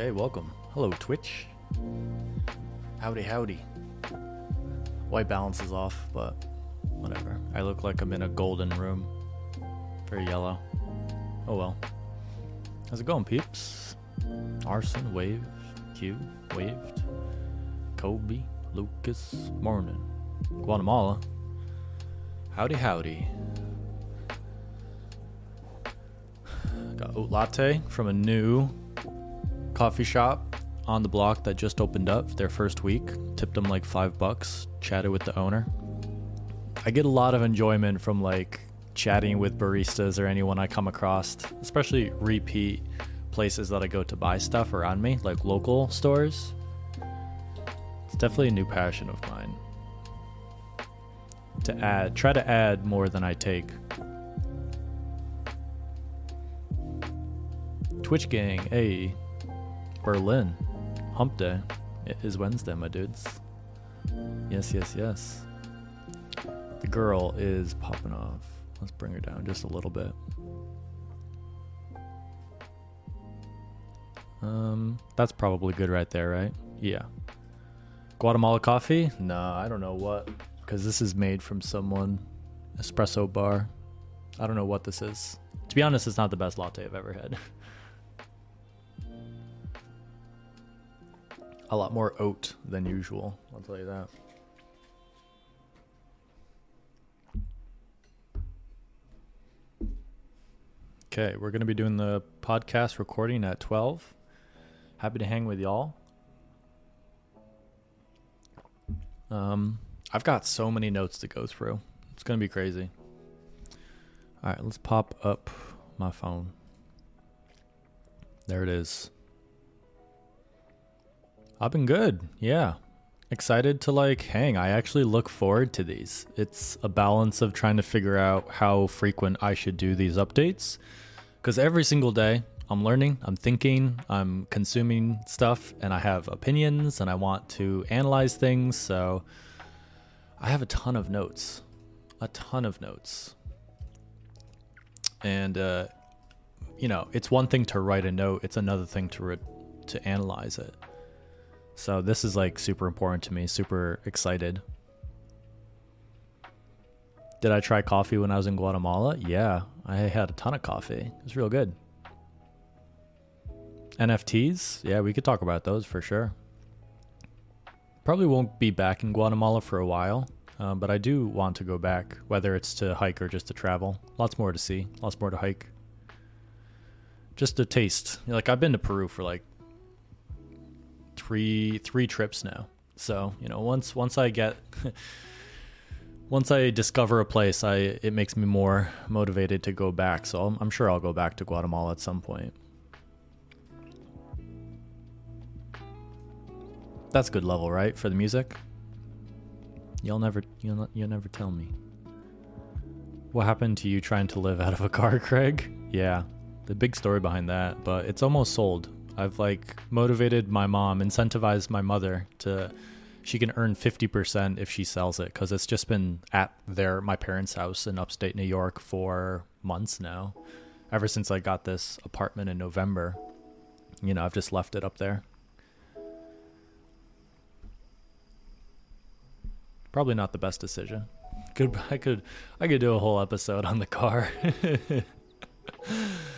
Okay, welcome. Hello, Twitch. Howdy, howdy. White balance is off, but whatever. I look like I'm in a golden room. Very yellow. Oh well. How's it going, peeps? Arson, Wave, Q, Waved, Kobe, Lucas, Morning, Guatemala. Howdy, howdy. Got oat latte from a new coffee shop on the block that just opened up their first week. Tipped them like five bucks. Chatted with the owner. I get a lot of enjoyment from like chatting with baristas or anyone I come across, especially repeat places that I go to buy stuff around me, like local stores. It's definitely a new passion of mine. To add, try to add more than I take. Twitch gang, hey, Berlin. Hump day. It is Wednesday, my dudes. Yes, yes, yes. The girl is popping off. Let's bring her down just a little bit. Um, that's probably good right there, right? Yeah. Guatemala coffee? No, I don't know what, because this is made from someone espresso bar. I don't know what this is. To be honest, it's not the best latte I've ever had. a lot more oat than usual. I'll tell you that. Okay, we're going to be doing the podcast recording at 12. Happy to hang with y'all. Um, I've got so many notes to go through. It's going to be crazy. All right, let's pop up my phone. There it is. I've been good. Yeah. Excited to like hang. I actually look forward to these. It's a balance of trying to figure out how frequent I should do these updates. Because every single day I'm learning, I'm thinking, I'm consuming stuff, and I have opinions and I want to analyze things. So I have a ton of notes. A ton of notes. And, uh, you know, it's one thing to write a note, it's another thing to, re- to analyze it. So this is like super important to me, super excited. Did I try coffee when I was in Guatemala? Yeah, I had a ton of coffee. It was real good. NFTs? Yeah, we could talk about those for sure. Probably won't be back in Guatemala for a while, uh, but I do want to go back, whether it's to hike or just to travel. Lots more to see, lots more to hike. Just a taste. Like I've been to Peru for like three three trips now. So you know, once once I get once I discover a place, I it makes me more motivated to go back. So I'm, I'm sure I'll go back to Guatemala at some point. That's good level, right, for the music? You'll never you'll you'll never tell me. What happened to you trying to live out of a car, Kraig? Yeah, the big story behind that, but it's almost sold. I've like motivated my mom, incentivized my mother to she can earn 50% if she sells it cuz it's just been at their my parents' house in upstate New York for months now. Ever since I got this apartment in November. You know, I've just left it up there. Probably not the best decision. Could I could I could do a whole episode on the car.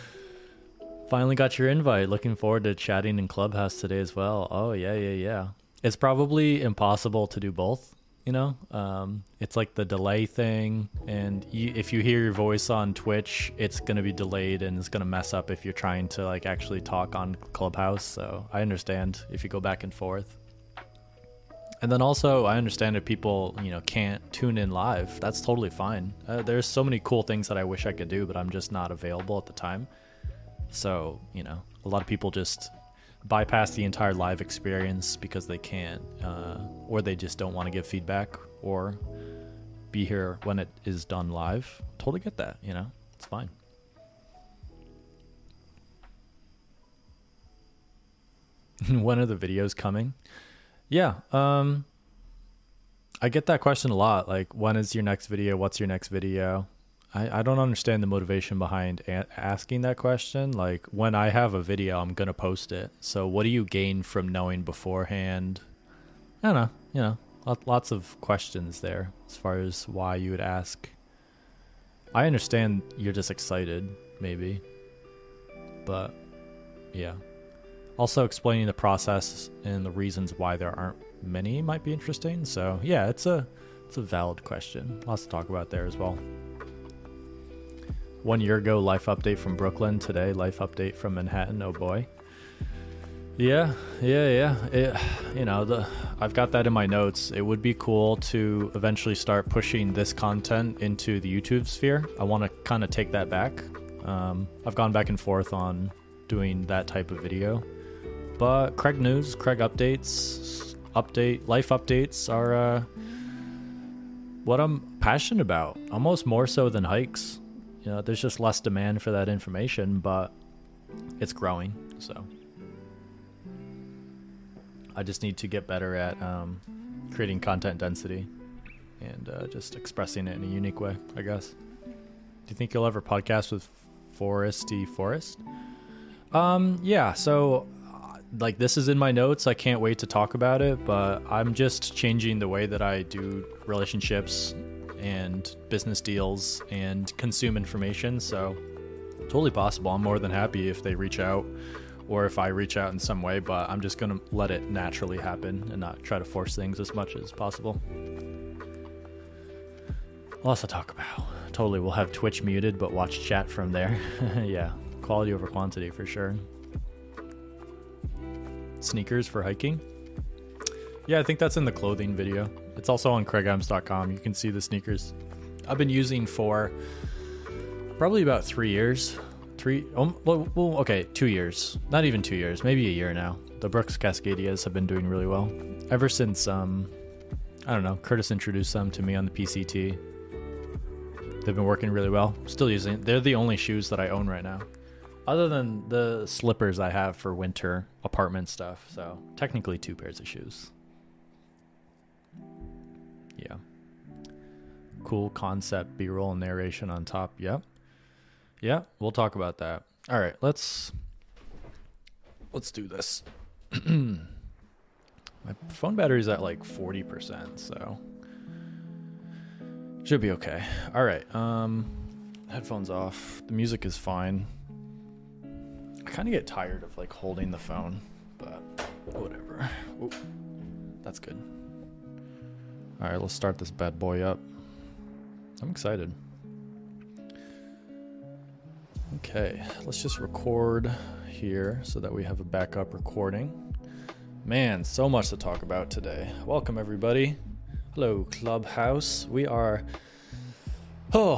Finally got your invite. Looking forward to chatting in Clubhouse today as well. Oh yeah, yeah, yeah. It's probably impossible to do both. You know, um, it's like the delay thing, and you, if you hear your voice on Twitch, it's gonna be delayed and it's gonna mess up if you're trying to like actually talk on Clubhouse. So I understand if you go back and forth. And then also, I understand if people, you know, can't tune in live. That's totally fine. Uh, there's so many cool things that I wish I could do, but I'm just not available at the time. So, you know, a lot of people just bypass the entire live experience because they can't, uh, or they just don't want to give feedback or be here when it is done live. Totally get that, you know, it's fine. when are the videos coming? Yeah. Um, I get that question a lot. Like, when is your next video? What's your next video? I, I don't understand the motivation behind a- asking that question. Like, when I have a video, I'm going to post it. So, what do you gain from knowing beforehand? I don't know. You know, lots of questions there as far as why you would ask. I understand you're just excited, maybe. But, yeah. Also, explaining the process and the reasons why there aren't many might be interesting. So, yeah, it's a it's a valid question. Lots to talk about there as well. One year ago, life update from Brooklyn. Today, life update from Manhattan. Oh boy. Yeah, yeah, yeah. It, you know, the I've got that in my notes. It would be cool to eventually start pushing this content into the YouTube sphere. I want to kind of take that back. Um, I've gone back and forth on doing that type of video. But Kraig news, Kraig updates, update life updates are uh, what I'm passionate about. Almost more so than hikes. You know, there's just less demand for that information, but it's growing. So I just need to get better at um, creating content density and uh, just expressing it in a unique way. I guess. Do you think you'll ever podcast with Foresty Forest? Um, yeah. So like this is in my notes. I can't wait to talk about it, but I'm just changing the way that I do relationships and business deals and consume information. So totally possible. I'm more than happy if they reach out or if I reach out in some way, but I'm just going to let it naturally happen and not try to force things as much as possible. Lots to talk about. Totally, we'll have Twitch muted, but watch chat from there. yeah, quality over quantity for sure sneakers for hiking. Yeah, I think that's in the clothing video. It's also on kraigadams.com. You can see the sneakers I've been using for probably about three years. Three, um, well, okay, two years. Not even two years, maybe a year now. The Brooks Cascadias have been doing really well ever since. Um, I don't know. Curtis introduced them to me on the PCT. They've been working really well. Still using. They're the only shoes that I own right now other than the slippers I have for winter apartment stuff. So technically two pairs of shoes. Cool concept, B-roll and narration on top. Yep. Yeah, we'll talk about that. All right, let's let's do this. My phone battery's at like 40%, so should be okay. All right. Um headphones off. The music is fine. I kind of get tired of like holding the phone, but whatever. Ooh, that's good. All right, let's start this bad boy up. I'm excited. Okay, let's just record here so that we have a backup recording. Man, so much to talk about today. Welcome, everybody. Hello, Clubhouse. We are. Oh,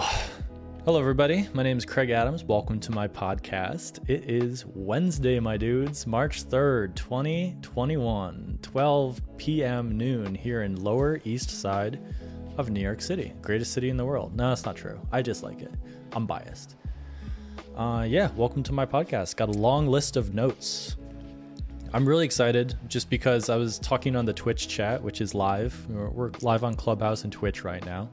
hello, everybody. My name is Kraig Adams. Welcome to my podcast. It is Wednesday, my dudes, March 3rd, 2021, 12 p.m. noon here in Lower East Side of New York City, greatest city in the world. No, that's not true. I just like it. I'm biased. Uh, yeah, welcome to my podcast. Got a long list of notes. I'm really excited just because I was talking on the Twitch chat, which is live. We're, live on Clubhouse and Twitch right now.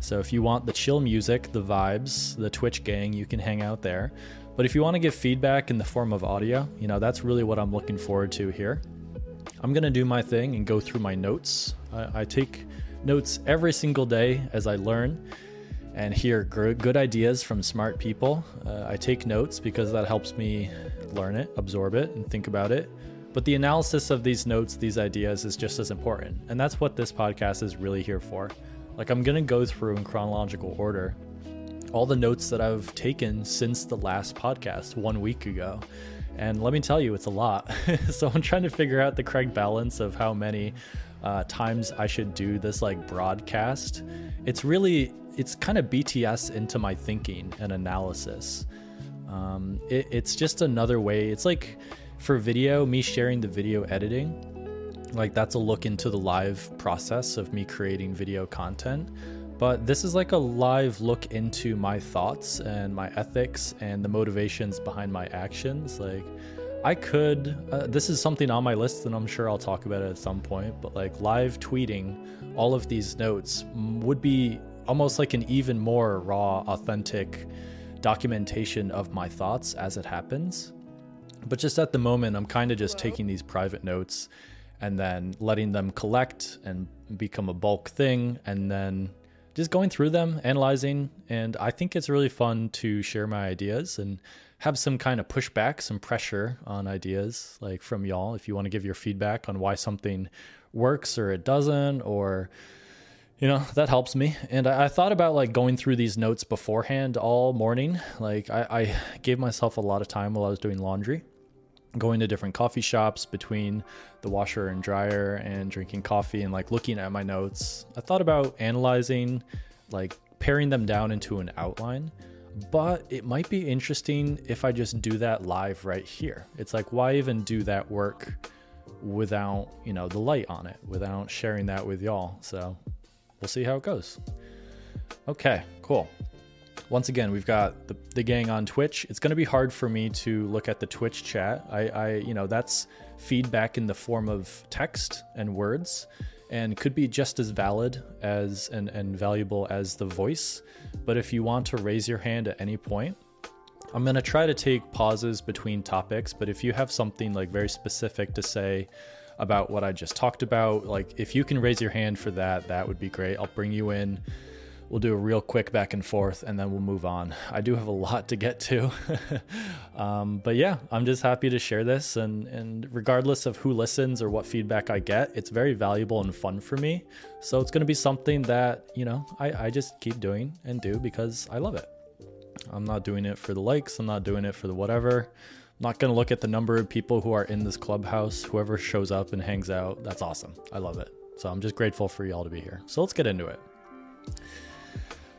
So if you want the chill music, the vibes, the Twitch gang, you can hang out there. But if you want to give feedback in the form of audio, you know, that's really what I'm looking forward to here. I'm going to do my thing and go through my notes. I, I take notes every single day as I learn and hear good ideas from smart people. Uh, I take notes because that helps me learn it, absorb it, and think about it. But the analysis of these notes, these ideas, is just as important. And that's what this podcast is really here for. Like, I'm going to go through in chronological order all the notes that I've taken since the last podcast one week ago. And let me tell you, it's a lot. so I'm trying to figure out the correct balance of how many uh, times I should do this like broadcast. It's really it's kind of BTS into my thinking and analysis. Um, it, it's just another way. It's like for video, me sharing the video editing, like that's a look into the live process of me creating video content. But this is like a live look into my thoughts and my ethics and the motivations behind my actions. Like, I could, uh, this is something on my list, and I'm sure I'll talk about it at some point, but like live tweeting all of these notes would be almost like an even more raw, authentic documentation of my thoughts as it happens. But just at the moment, I'm kind of just taking these private notes and then letting them collect and become a bulk thing and then just going through them, analyzing. And I think it's really fun to share my ideas and have some kind of pushback, some pressure on ideas like from y'all. If you want to give your feedback on why something works or it doesn't, or you know that helps me. And I, I, thought about like going through these notes beforehand all morning. Like I, I, gave myself a lot of time while i was doing laundry going to different coffee shops between the washer and dryer and drinking coffee and like looking at my notes. I thought about analyzing like paring them down into an outline but it might be interesting if i just do that live right here it's like why even do that work without you know the light on it without sharing that with y'all so we'll see how it goes. Okay, cool. Once again, we've got the, the gang on Twitch. It's going to be hard for me to look at the Twitch chat. I, I, you know, that's feedback in the form of text and words and could be just as valid as and, and valuable as the voice. But if you want to raise your hand at any point, I'm going to try to take pauses between topics. But if you have something like very specific to say, about what I just talked about. Like, if you can raise your hand for that, that would be great. I'll bring you in. We'll do a real quick back and forth and then we'll move on. I do have a lot to get to. um, but yeah, I'm just happy to share this. And, and regardless of who listens or what feedback I get, it's very valuable and fun for me. So it's going to be something that, you know, I, I just keep doing and do because I love it. I'm not doing it for the likes, I'm not doing it for the whatever I'm not going to look at the number of people who are in this clubhouse. Whoever shows up and hangs out, that's awesome. I love it. So I'm just grateful for y'all to be here. So let's get into it.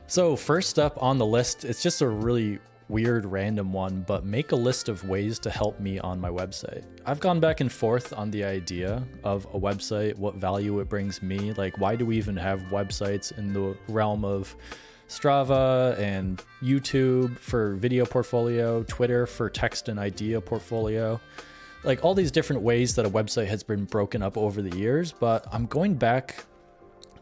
So, first up on the list, it's just a really weird random one, but make a list of ways to help me on my website. I've gone back and forth on the idea of a website, what value it brings me. Like, why do we even have websites in the realm of Strava and YouTube for video portfolio, Twitter for text and idea portfolio. Like all these different ways that a website has been broken up over the years, but I'm going back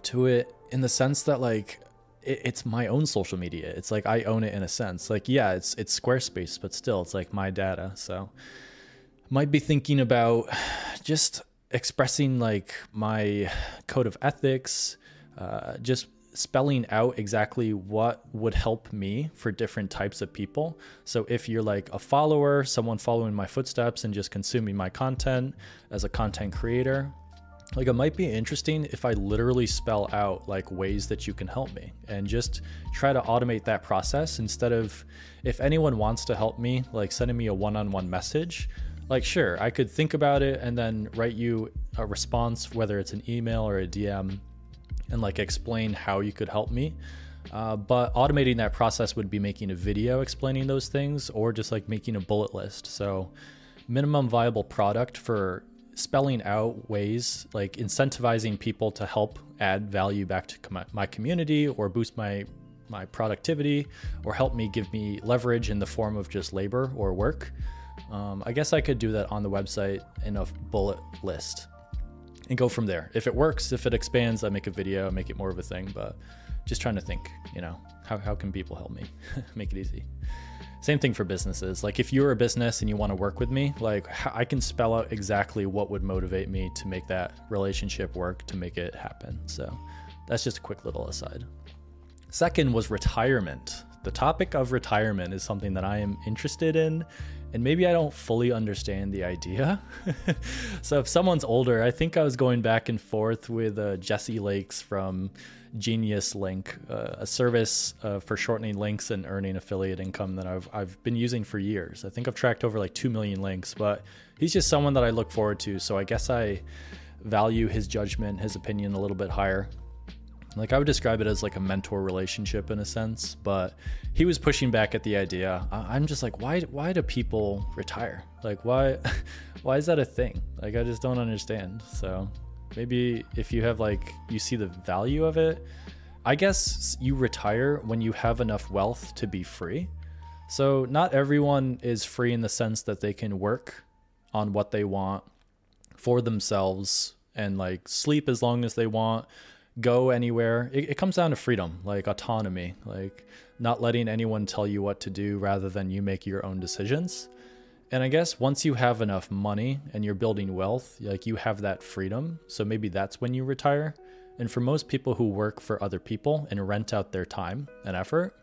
to it in the sense that like it, it's my own social media. It's like I own it in a sense. Like yeah, it's it's Squarespace, but still it's like my data. So might be thinking about just expressing like my code of ethics, uh, just spelling out exactly what would help me for different types of people. So if you're like a follower, someone following my footsteps and just consuming my content as a content creator, like it might be interesting if I literally spell out like ways that you can help me and just try to automate that process instead of if anyone wants to help me, like sending me a one-on-one message, like sure, I could think about it and then write you a response, whether it's an email or a DM and like explain how you could help me. Uh, but automating that process would be making a video explaining those things or just like making a bullet list. So, minimum viable product for spelling out ways like incentivizing people to help add value back to my community or boost my my productivity or help me give me leverage in the form of just labor or work. Um, I guess I could do that on the website in a bullet list and go from there. If it works, if it expands, I make a video, make it more of a thing. But just trying to think, you know, how, how can people help me make it easy? Same thing for businesses. Like if you're a business and you want to work with me, like I can spell out exactly what would motivate me to make that relationship work to make it happen. So that's just a quick little aside. Second was retirement. The topic of retirement is something that I am interested in and maybe I don't fully understand the idea. so if someone's older, I think I was going back and forth with uh, Jesse Lakes from Geniuslink, uh, a service uh, for shortening links and earning affiliate income that I've I've been using for years. I think I've tracked over like two million links, but he's just someone that I look forward to. So I guess I value his judgment, his opinion a little bit higher. Like I would describe it as like a mentor relationship in a sense, but he was pushing back at the idea. I'm just like, why why do people retire? Like why why is that a thing? Like I just don't understand. So maybe if you have like you see the value of it, I guess you retire when you have enough wealth to be free. So not everyone is free in the sense that they can work on what they want for themselves and like sleep as long as they want go anywhere. It, it, comes down to freedom, like autonomy, like not letting anyone tell you what to do rather than you make your own decisions. And I guess once you have enough money and you're building wealth, like you have that freedom. So maybe that's when you retire. And for most people who work for other people and rent out their time and effort,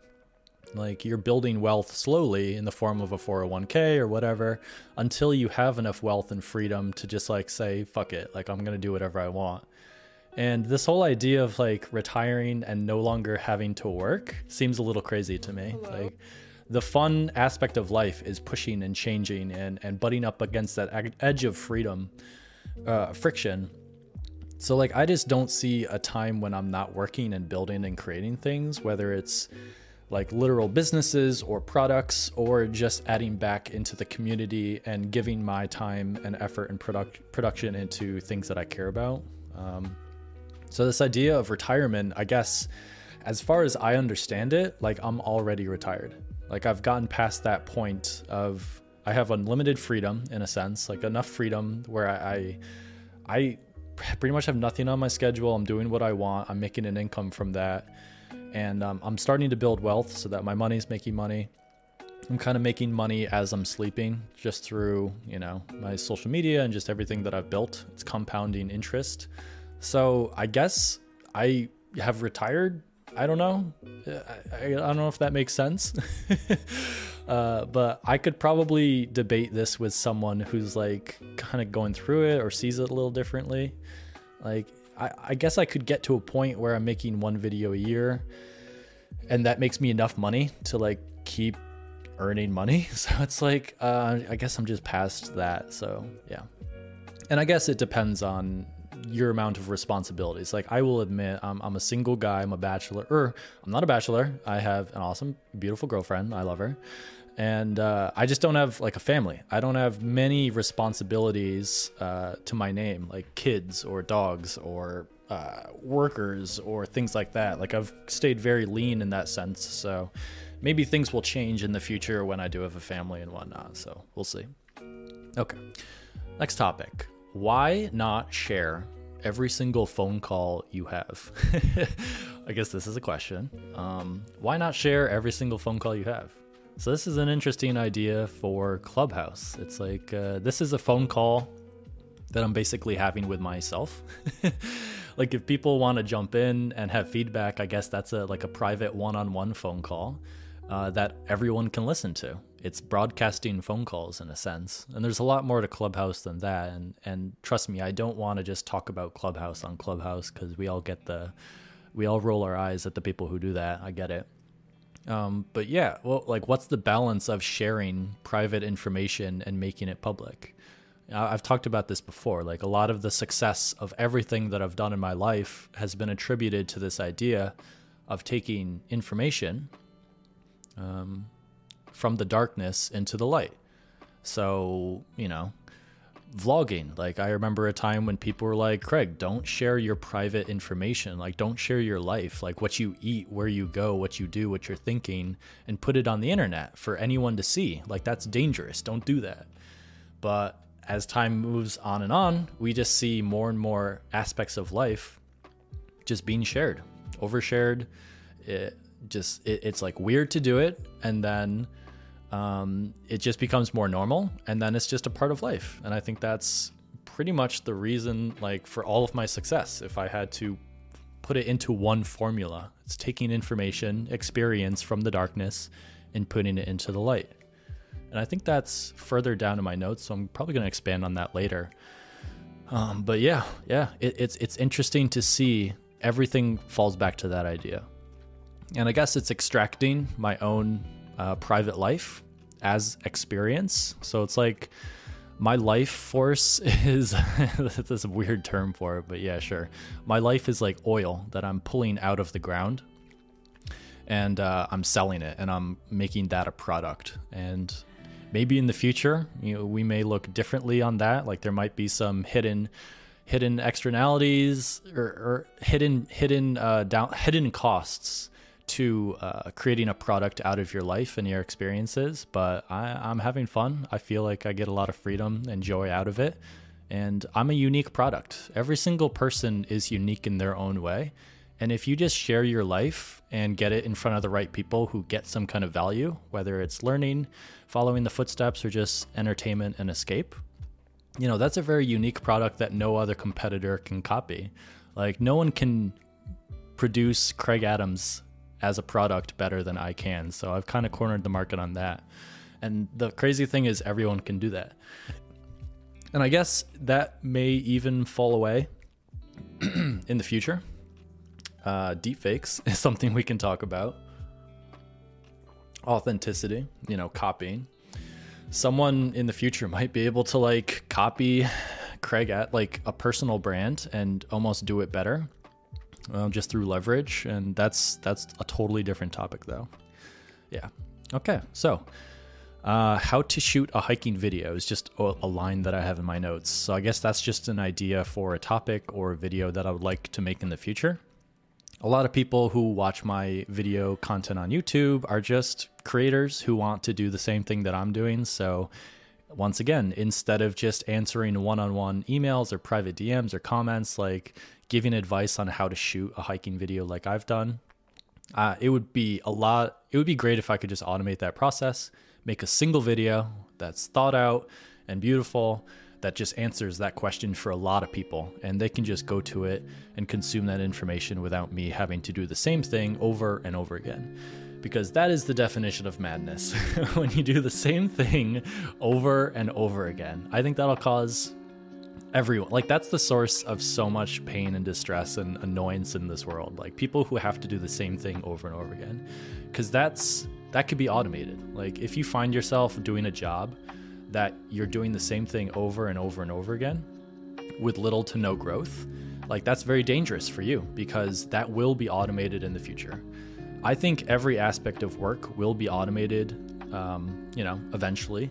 like you're building wealth slowly in the form of a 401k or whatever until you have enough wealth and freedom to just like say, fuck it, like I'm going to do whatever I want. And this whole idea of like retiring and no longer having to work seems a little crazy to me. Hello. Like the fun aspect of life is pushing and changing and, and butting up against that edge of freedom, uh, friction. So like I just don't see a time when I'm not working and building and creating things, whether it's like literal businesses or products or just adding back into the community and giving my time and effort and product production into things that I care about. Um, so this idea of retirement, I guess, as far as I understand it, like I'm already retired. Like I've gotten past that point of I have unlimited freedom in a sense, like enough freedom where I, I, I pretty much have nothing on my schedule. I'm doing what I want. I'm making an income from that, and um, I'm starting to build wealth so that my money's making money. I'm kind of making money as I'm sleeping, just through you know my social media and just everything that I've built. It's compounding interest. So I guess I have retired. I don't know. I, I don't know if that makes sense. uh, but I could probably debate this with someone who's like kind of going through it or sees it a little differently. Like, I, I guess I could get to a point where I'm making one video a year and that makes me enough money to like keep earning money. So it's like, uh, I guess I'm just past that. So yeah. And I guess it depends on your amount of responsibilities. Like I will admit, I'm, I'm a single guy. I'm a bachelor, or I'm not a bachelor. I have an awesome, beautiful girlfriend. I love her, and uh, I just don't have like a family. I don't have many responsibilities uh, to my name, like kids or dogs or uh, workers or things like that. Like I've stayed very lean in that sense. So maybe things will change in the future when I do have a family and whatnot. So we'll see. Okay. Next topic. Why not share every single phone call you have? I guess this is a question. Um, why not share every single phone call you have? So, this is an interesting idea for Clubhouse. It's like uh, this is a phone call that I'm basically having with myself. like if people want to jump in and have feedback, I guess that's a like a private one-on-one phone call uh, that everyone can listen to. It's broadcasting phone calls in a sense, and there's a lot more to Clubhouse than that. And and trust me, I don't want to just talk about Clubhouse on Clubhouse because we all get the we all roll our eyes at the people who do that. I get it. Um, but yeah, well, like, what's the balance of sharing private information and making it public? I've talked about this before. Like, a lot of the success of everything that I've done in my life has been attributed to this idea of taking information um, from the darkness into the light. So, you know, vlogging. Like I remember a time when people were like, "Kraig, don't share your private information. Like don't share your life, like what you eat, where you go, what you do, what you're thinking and put it on the internet for anyone to see. Like that's dangerous. Don't do that." But as time moves on and on, we just see more and more aspects of life just being shared, overshared. It just it, it's like weird to do it and then um, it just becomes more normal and then it's just a part of life. And i think that's pretty much the reason like for all of my success. If i had to put it into one formula it's taking information experience from the darkness and putting it into the light. And i think that's further down in my notes so i'm probably going to expand on that later. Um, but yeah yeah it, it's it's interesting to see everything falls back to that idea. And i guess it's extracting my own uh, private life as experience. So it's like my life force is that's a weird term for it, but yeah, sure. My life is like oil that I'm pulling out of the ground and uh, I'm selling it and I'm making that a product. And maybe in the future, you know, we may look differently on that. Like there might be some hidden hidden externalities or, or hidden hidden uh, down hidden costs to uh, creating a product out of your life and your experiences, but I, am having fun. I feel like I get a lot of freedom and joy out of it. And I'm a unique product. Every single person is unique in their own way. And if you just share your life and get it in front of the right people who get some kind of value, whether it's learning, following the footsteps, or just entertainment and escape, you know, that's a very unique product that no other competitor can copy. Like, no one can produce Kraig Adams as a product better than I can. So I've kind of cornered the market on that. And the crazy thing is, everyone can do that. And I guess that may even fall away in the future. Uh, deepfakes is something we can talk about. Authenticity, you know, copying. Someone in the future might be able to like copy Kraig at like a personal brand and almost do it better um, just through leverage, and that's that's a totally different topic, though. Yeah. Okay. So, uh, how to shoot a hiking video is just a, line that I have in my notes. So I guess that's just an idea for a topic or a video that I would like to make in the future. A lot of people who watch my video content on YouTube are just creators who want to do the same thing that I'm doing. So once again, instead of just answering one on one emails or private DMs or comments, like giving advice on how to shoot a hiking video like I've done, uh, it would be a lot, it would be great if I could just automate that process, make a single video that's thought out and beautiful that just answers that question for a lot of people and they can just go to it and consume that information without me having to do the same thing over and over again because that is the definition of madness. when you do the same thing over and over again, I think that'll cause everyone like that's the source of so much pain and distress and annoyance in this world like people who have to do the same thing over and over again because that's that could be automated like if you find yourself doing a job that you're doing the same thing over and over and over again with little to no growth like that's very dangerous for you because that will be automated in the future I think every aspect of work will be automated, um, you know, eventually.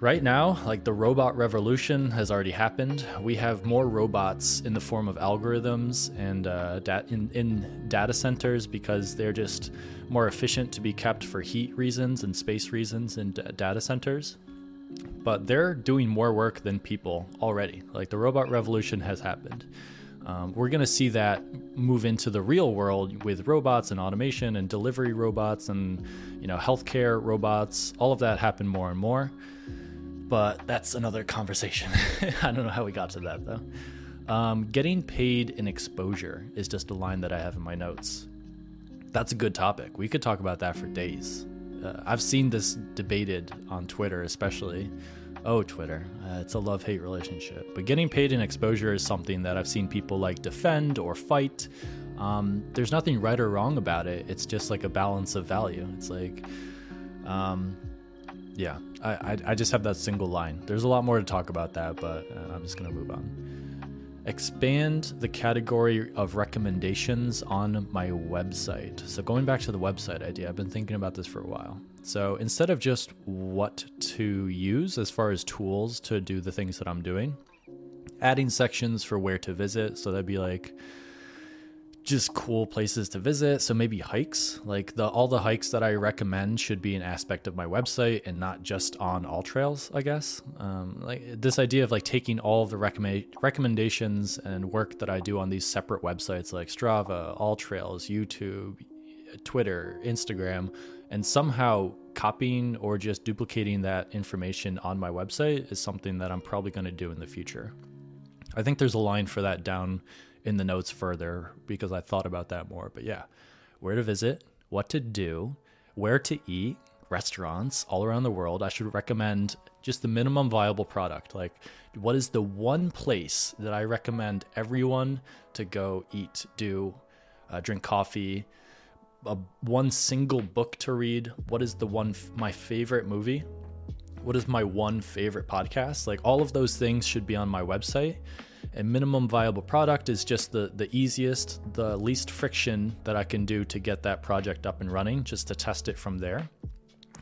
Right now, like the robot revolution has already happened. We have more robots in the form of algorithms and uh, dat- in, in data centers because they're just more efficient to be kept for heat reasons and space reasons in d- data centers. But they're doing more work than people already. Like the robot revolution has happened. Um, we're going to see that move into the real world with robots and automation and delivery robots and you know healthcare robots. All of that happen more and more. But that's another conversation. I don't know how we got to that though. Um, getting paid in exposure is just a line that I have in my notes. That's a good topic. We could talk about that for days. Uh, I've seen this debated on Twitter, especially. Oh, Twitter. Uh, it's a love hate relationship. But getting paid in exposure is something that I've seen people like defend or fight. Um, there's nothing right or wrong about it. It's just like a balance of value. It's like, um, yeah, I, I, I, just have that single line. There's a lot more to talk about that, but uh, I'm just to move on expand the category of recommendations on my website. So, going back to the website idea, I've been thinking about this for a while. So, instead of just what to use as far as tools to do the things that I'm doing, adding sections for where to visit. So, that'd be like, just cool places to visit. So maybe hikes, like the all the hikes that I recommend should be an aspect of my website and not just on AllTrails. I guess um, like this idea of like taking all of the recommend recommendations and work that I do on these separate websites like Strava, AllTrails, YouTube, Twitter, Instagram, and somehow copying or just duplicating that information on my website is something that I'm probably going to do in the future. I think there's a line for that down in the notes further because I thought about that more. But yeah, where to visit, what to do, where to eat, restaurants all around the world. I should recommend just the minimum viable product. Like, what is the one place that I recommend everyone to go eat, do, uh, drink coffee, a, one single book to read? What is the one, f- my favorite movie? What is my one favorite podcast? Like, all of those things should be on my website and minimum viable product is just the the easiest, the least friction that I can do to get that project up and running, just to test it from there.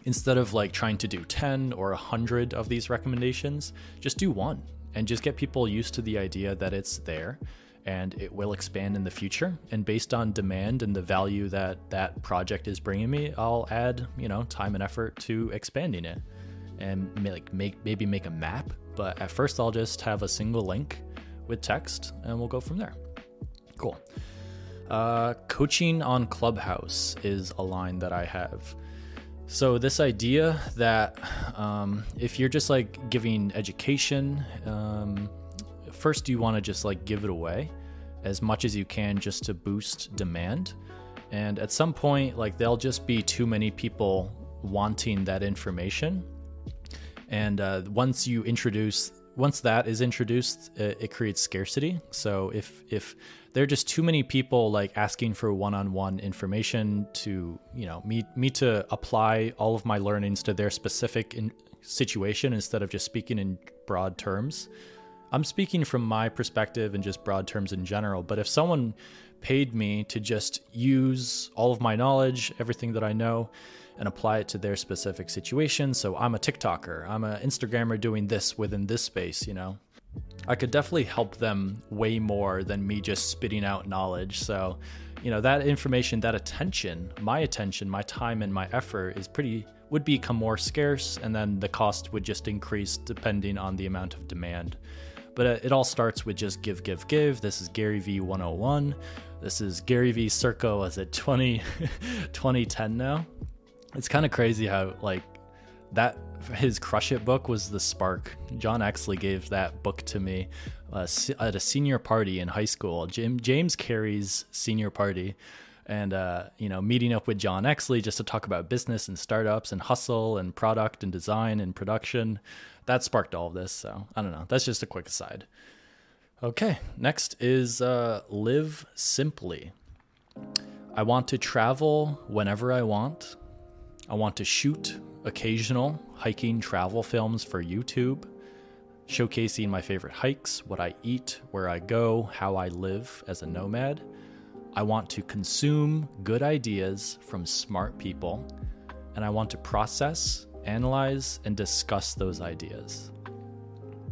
Instead of like trying to do 10 or 100 of these recommendations, just do one and just get people used to the idea that it's there and it will expand in the future and based on demand and the value that that project is bringing me i'll add you know time and effort to expanding it and like make maybe make a map but at first i'll just have a single link with text, and we'll go from there. Cool. Uh, coaching on Clubhouse is a line that I have. So, this idea that um, if you're just like giving education, um, first you want to just like give it away as much as you can just to boost demand. And at some point, like there'll just be too many people wanting that information. And uh, once you introduce once that is introduced, it, it, creates scarcity. So if if there are just too many people like asking for one-on-one information to you know me me to apply all of my learnings to their specific in, situation instead of just speaking in broad terms. I'm speaking from my perspective and just broad terms in general. But if someone paid me to just use all of my knowledge, everything that I know, and apply it to their specific situation. So I'm a TikToker, I'm an Instagrammer doing this within this space, you know. I could definitely help them way more than me just spitting out knowledge. So, you know, that information, that attention, my attention, my time and my effort is pretty would become more scarce and then the cost would just increase depending on the amount of demand. But uh, it all starts with just give, give, give. This is Gary V 101. This is Gary V circa, was it 20, 2010 now? It's kind of crazy how like that his Crush It book was the spark. John Exley gave that book to me uh, at a senior party in high school. Jim, James Carey's senior party, and uh, you know, meeting up with John Exley just to talk about business and startups and hustle and product and design and production. That sparked all of this. So I don't know. That's just a quick aside. Okay, next is uh, live simply. I want to travel whenever I want. I want to shoot occasional hiking travel films for YouTube, showcasing my favorite hikes, what I eat, where I go, how I live as a nomad. I want to consume good ideas from smart people, and I want to process, analyze, and discuss those ideas.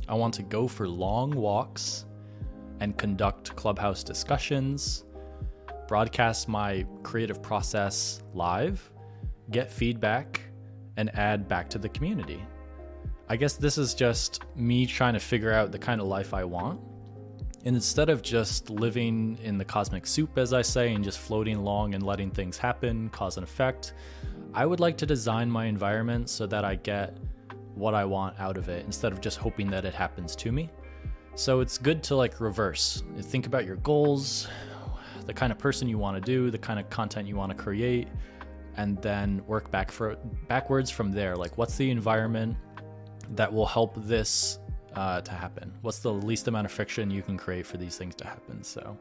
I want to go for long walks and conduct clubhouse discussions, broadcast my creative process live get feedback, and add back to the community. I guess this is just me trying to figure out the kind of life I want. And instead of just living in the cosmic soup, as I say, and just floating along and letting things happen, cause and effect, I would like to design my environment so that I get what I want out of it instead of just hoping that it happens to me. So it's good to like reverse. Think about your goals, the kind of person you want to do, the kind of content you want to create, and then work back for backwards from there. Like what's the environment that will help this uh, to happen? What's the least amount of friction you can create for these things to happen? So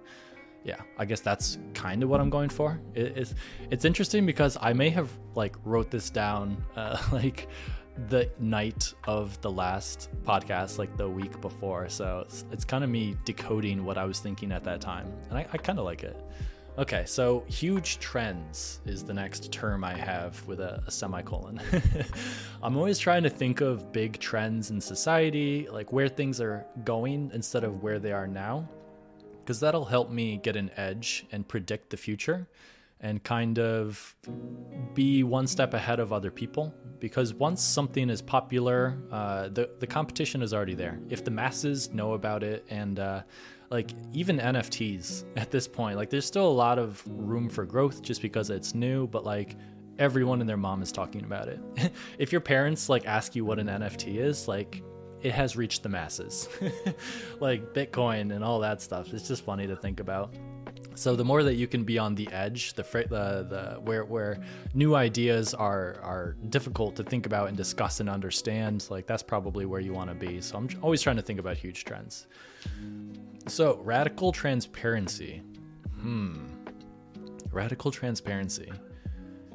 yeah, I guess that's kind of what I'm going for. It, it's it's interesting because I may have like wrote this down uh, like the night of the last podcast, like the week before. So it's, it's kind of me decoding what I was thinking at that time. And I, I kind of like it. Okay, so huge trends is the next term I have with a, a semicolon. I'm always trying to think of big trends in society, like where things are going instead of where they are now, because that'll help me get an edge and predict the future and kind of be one step ahead of other people because once something is popular uh, the, the competition is already there if the masses know about it and uh, like even nfts at this point like there's still a lot of room for growth just because it's new but like everyone and their mom is talking about it if your parents like ask you what an nft is like it has reached the masses like bitcoin and all that stuff it's just funny to think about so the more that you can be on the edge, the fr- the, the where where new ideas are are difficult to think about and discuss and understand, like that's probably where you want to be. So I'm always trying to think about huge trends. So radical transparency. Hmm. Radical transparency.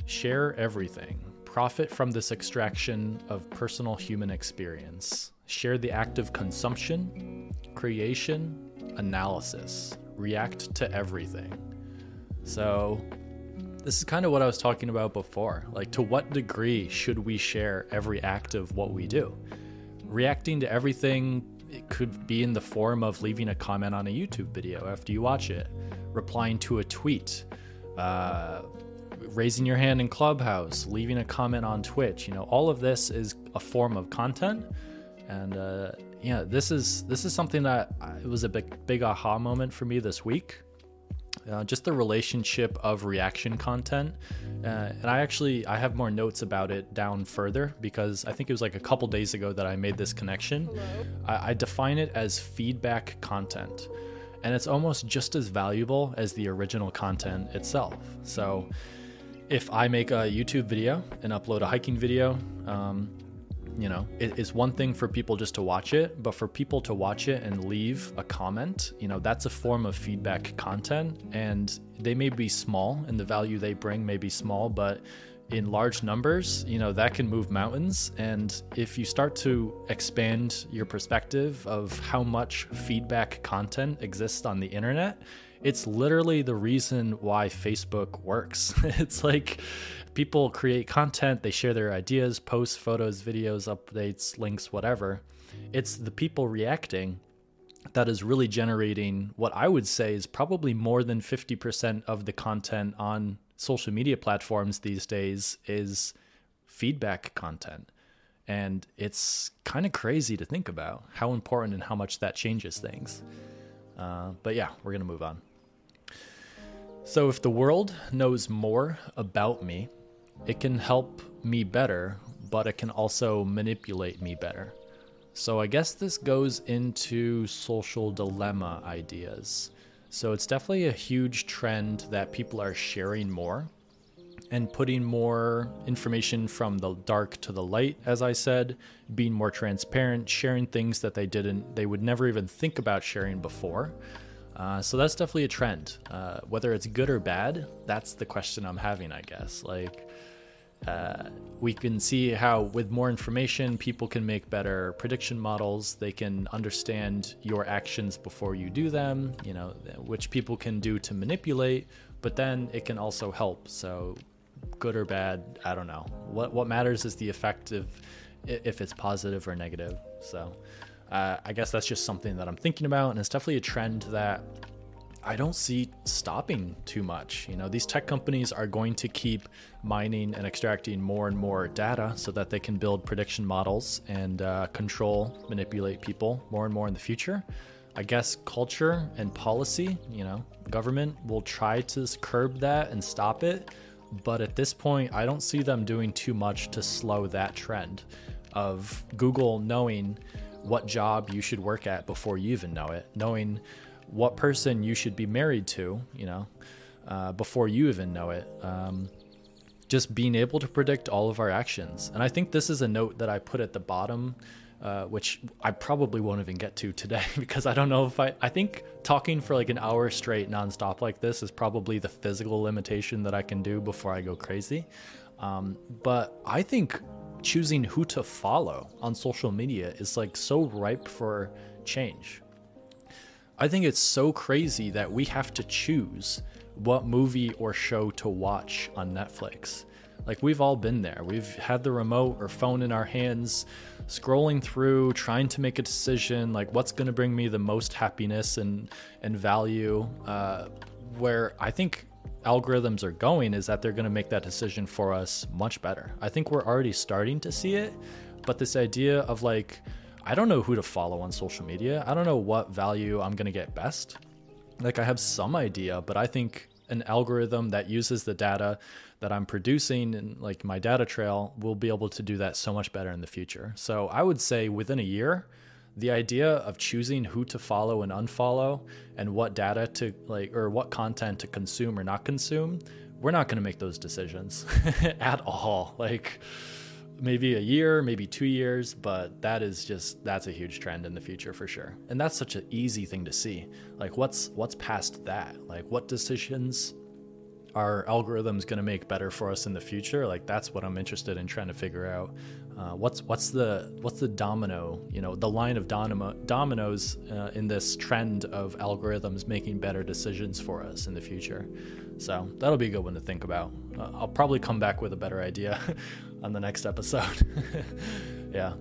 Share everything. Profit from this extraction of personal human experience. Share the act of consumption, creation, analysis react to everything. So, this is kind of what I was talking about before. Like, to what degree should we share every act of what we do? Reacting to everything, it could be in the form of leaving a comment on a YouTube video after you watch it, replying to a tweet, uh, raising your hand in Clubhouse, leaving a comment on Twitch. You know, all of this is a form of content. And uh, yeah, this is this is something that it was a big big aha moment for me this week. Uh, just the relationship of reaction content, uh, and I actually I have more notes about it down further because I think it was like a couple days ago that I made this connection. I, I define it as feedback content, and it's almost just as valuable as the original content itself. So, if I make a YouTube video and upload a hiking video. Um, you know it is one thing for people just to watch it but for people to watch it and leave a comment you know that's a form of feedback content and they may be small and the value they bring may be small but in large numbers you know that can move mountains and if you start to expand your perspective of how much feedback content exists on the internet it's literally the reason why Facebook works. it's like people create content, they share their ideas, posts, photos, videos, updates, links, whatever. It's the people reacting that is really generating what I would say is probably more than 50% of the content on social media platforms these days is feedback content. And it's kind of crazy to think about how important and how much that changes things. Uh, but yeah, we're going to move on. So, if the world knows more about me, it can help me better, but it can also manipulate me better. So, I guess this goes into social dilemma ideas. So, it's definitely a huge trend that people are sharing more and putting more information from the dark to the light as i said being more transparent sharing things that they didn't they would never even think about sharing before uh, so that's definitely a trend. Uh, whether it's good or bad, that's the question I'm having, I guess. Like, uh, we can see how with more information, people can make better prediction models. They can understand your actions before you do them, you know, which people can do to manipulate, but then it can also help. So, good or bad, I don't know. What, what matters is the effect of if it's positive or negative. So, uh, I guess that's just something that I'm thinking about, and it's definitely a trend that I don't see stopping too much. You know, these tech companies are going to keep mining and extracting more and more data so that they can build prediction models and uh, control, manipulate people more and more in the future. I guess culture and policy, you know, government will try to curb that and stop it. But at this point, I don't see them doing too much to slow that trend of Google knowing what job you should work at before you even know it, knowing what person you should be married to, you know, uh, before you even know it. Um, just being able to predict all of our actions. And I think this is a note that I put at the bottom, uh, which I probably won't even get to today because I don't know if I. I think talking for like an hour straight nonstop like this is probably the physical limitation that I can do before I go crazy. Um, but I think choosing who to follow on social media is like so ripe for change. I think it's so crazy that we have to choose what movie or show to watch on Netflix. Like we've all been there. We've had the remote or phone in our hands, scrolling through, trying to make a decision like what's going to bring me the most happiness and and value. Uh, where I think algorithms are going is that they're going to make that decision for us much better. I think we're already starting to see it, but this idea of like I don't know who to follow on social media. I don't know what value I'm going to get best like I have some idea, but I think an algorithm that uses the data that I'm producing and like my data trail will be able to do that so much better in the future. So I would say within a year, the idea of choosing who to follow and unfollow and what data to like or what content to consume or not consume, we're not going to make those decisions at all. Like maybe a year, maybe two years, but that is just that's a huge trend in the future for sure. And that's such an easy thing to see. Like what's what's past that? Like what decisions are algorithms going to make better for us in the future? Like that's what I'm interested in trying to figure out. Uh, what's what's the what's the domino? You know, the line of domino, dominoes uh, in this trend of algorithms making better decisions for us in the future. So that'll be a good one to think about. Uh, I'll probably come back with a better idea on the next episode. yeah.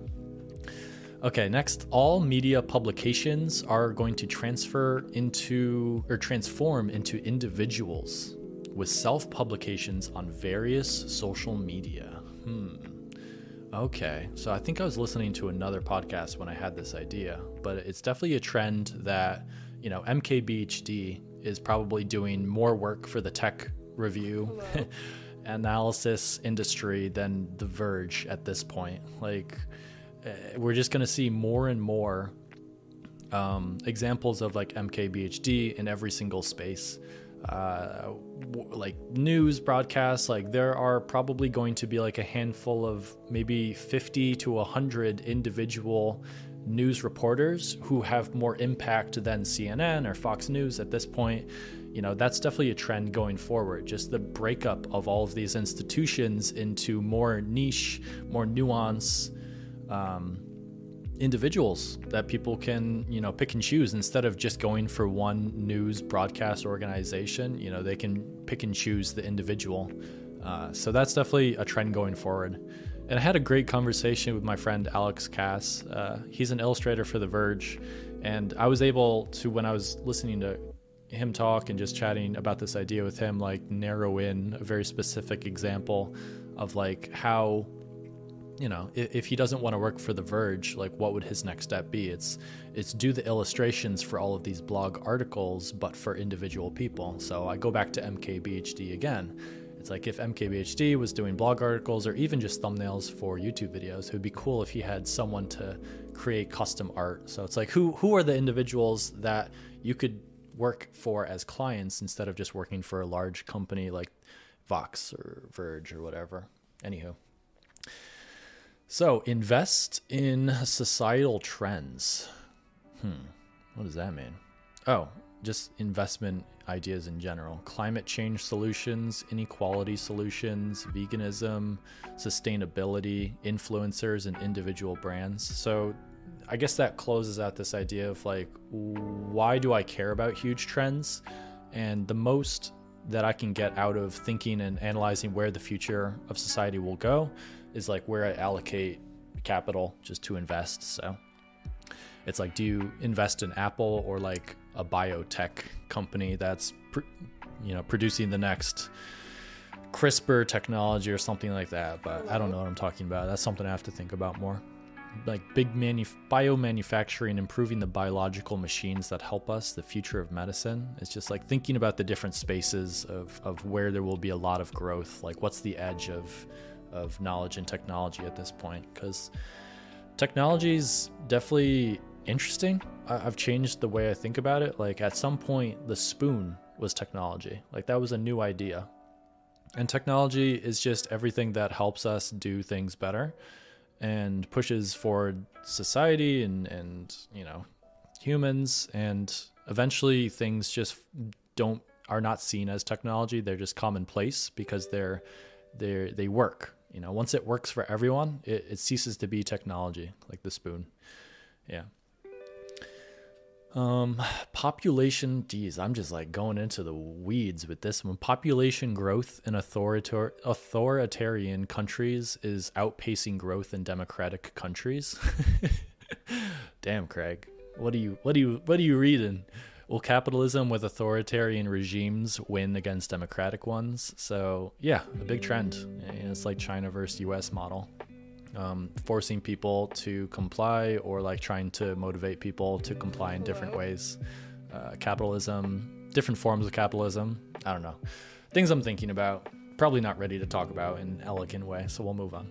Okay, next, all media publications are going to transfer into or transform into individuals with self publications on various social media. Hmm. Okay, so I think I was listening to another podcast when I had this idea, but it's definitely a trend that, you know, MKBHD is probably doing more work for the tech review analysis industry than The Verge at this point. Like, uh, we're just going to see more and more um, examples of like MKBHD in every single space. Uh, like news broadcasts, like there are probably going to be like a handful of maybe 50 to 100 individual news reporters who have more impact than CNN or Fox News at this point. You know, that's definitely a trend going forward. Just the breakup of all of these institutions into more niche, more nuance um, individuals that people can, you know, pick and choose instead of just going for one news broadcast organization. You know, they can pick and choose the individual. Uh, so that's definitely a trend going forward. And I had a great conversation with my friend Alex Cass. Uh, he's an illustrator for The Verge. And I was able to, when I was listening to him talk and just chatting about this idea with him, like narrow in a very specific example of like how, you know, if, he doesn't want to work for The Verge, like what would his next step be? It's it's do the illustrations for all of these blog articles, but for individual people. So I go back to MKBHD again it's like if MKBHD was doing blog articles or even just thumbnails for YouTube videos, it would be cool if he had someone to create custom art. So it's like who who are the individuals that you could work for as clients instead of just working for a large company like Vox or Verge or whatever. Anywho. So invest in societal trends. Hmm. What does that mean? Oh, just investment ideas in general climate change solutions, inequality solutions, veganism, sustainability, influencers, and individual brands. So, I guess that closes out this idea of like, why do I care about huge trends? And the most that I can get out of thinking and analyzing where the future of society will go is like where I allocate capital just to invest. So, it's like, do you invest in Apple or like a biotech company that's pr- you know producing the next CRISPR technology or something like that. But I don't know what I'm talking about. That's something I have to think about more. Like big manu- biomanufacturing, improving the biological machines that help us, the future of medicine. It's just like thinking about the different spaces of, of where there will be a lot of growth. Like what's the edge of of knowledge and technology at this point because technology is definitely interesting. I- I've changed the way I think about it. Like at some point, the spoon was technology. Like that was a new idea. And technology is just everything that helps us do things better and pushes forward society and, and you know, humans. And eventually things just don't are not seen as technology. They're just commonplace because they're they they work. You know, once it works for everyone, it, it ceases to be technology, like the spoon. Yeah. Um, population, geez, I'm just like going into the weeds with this one. Population growth in authoritar- authoritarian countries is outpacing growth in democratic countries. Damn, Kraig, what are you, what are you, what are you reading? Will capitalism with authoritarian regimes win against democratic ones? So yeah, a big trend. It's like China versus U.S. model um, forcing people to comply or like trying to motivate people to comply in different ways. Uh, capitalism, different forms of capitalism. I don't know. Things I'm thinking about. Probably not ready to talk about in an elegant way, so we'll move on.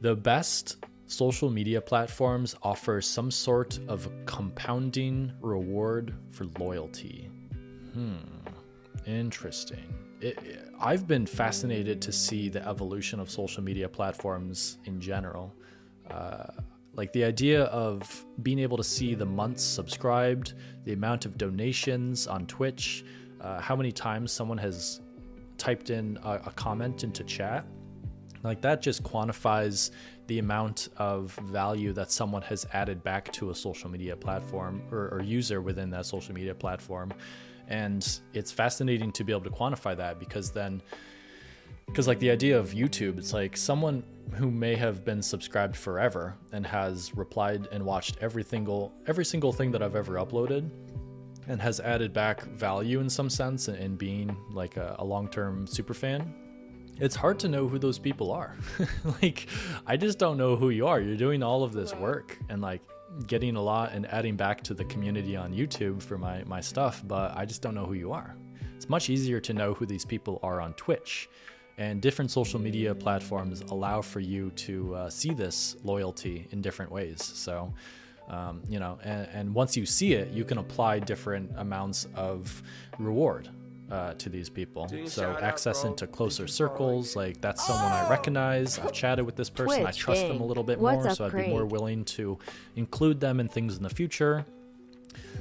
The best social media platforms offer some sort of compounding reward for loyalty. Hmm, interesting it, I've been fascinated to see the evolution of social media platforms in general. Uh, like the idea of being able to see the months subscribed, the amount of donations on Twitch, uh, how many times someone has typed in a, a comment into chat. Like that just quantifies the amount of value that someone has added back to a social media platform or, or user within that social media platform and it's fascinating to be able to quantify that because then because like the idea of youtube it's like someone who may have been subscribed forever and has replied and watched every single every single thing that i've ever uploaded and has added back value in some sense in, being like a, a long-term super fan it's hard to know who those people are. Like i just don't know who you are. You're doing all of this work and like getting a lot and adding back to the community on YouTube for my, my stuff, but I just don't know who you are. It's much easier to know who these people are on Twitch. And different social media platforms allow for you to uh, see this loyalty in different ways. So, um, you know, and, and once you see it, you can apply different amounts of reward uh, to these people. So access out, into closer circles, like that's someone I recognize. I've chatted with this person. Twitch, I trust them a little bit What's more, so I'd be more willing to include them in things in the future.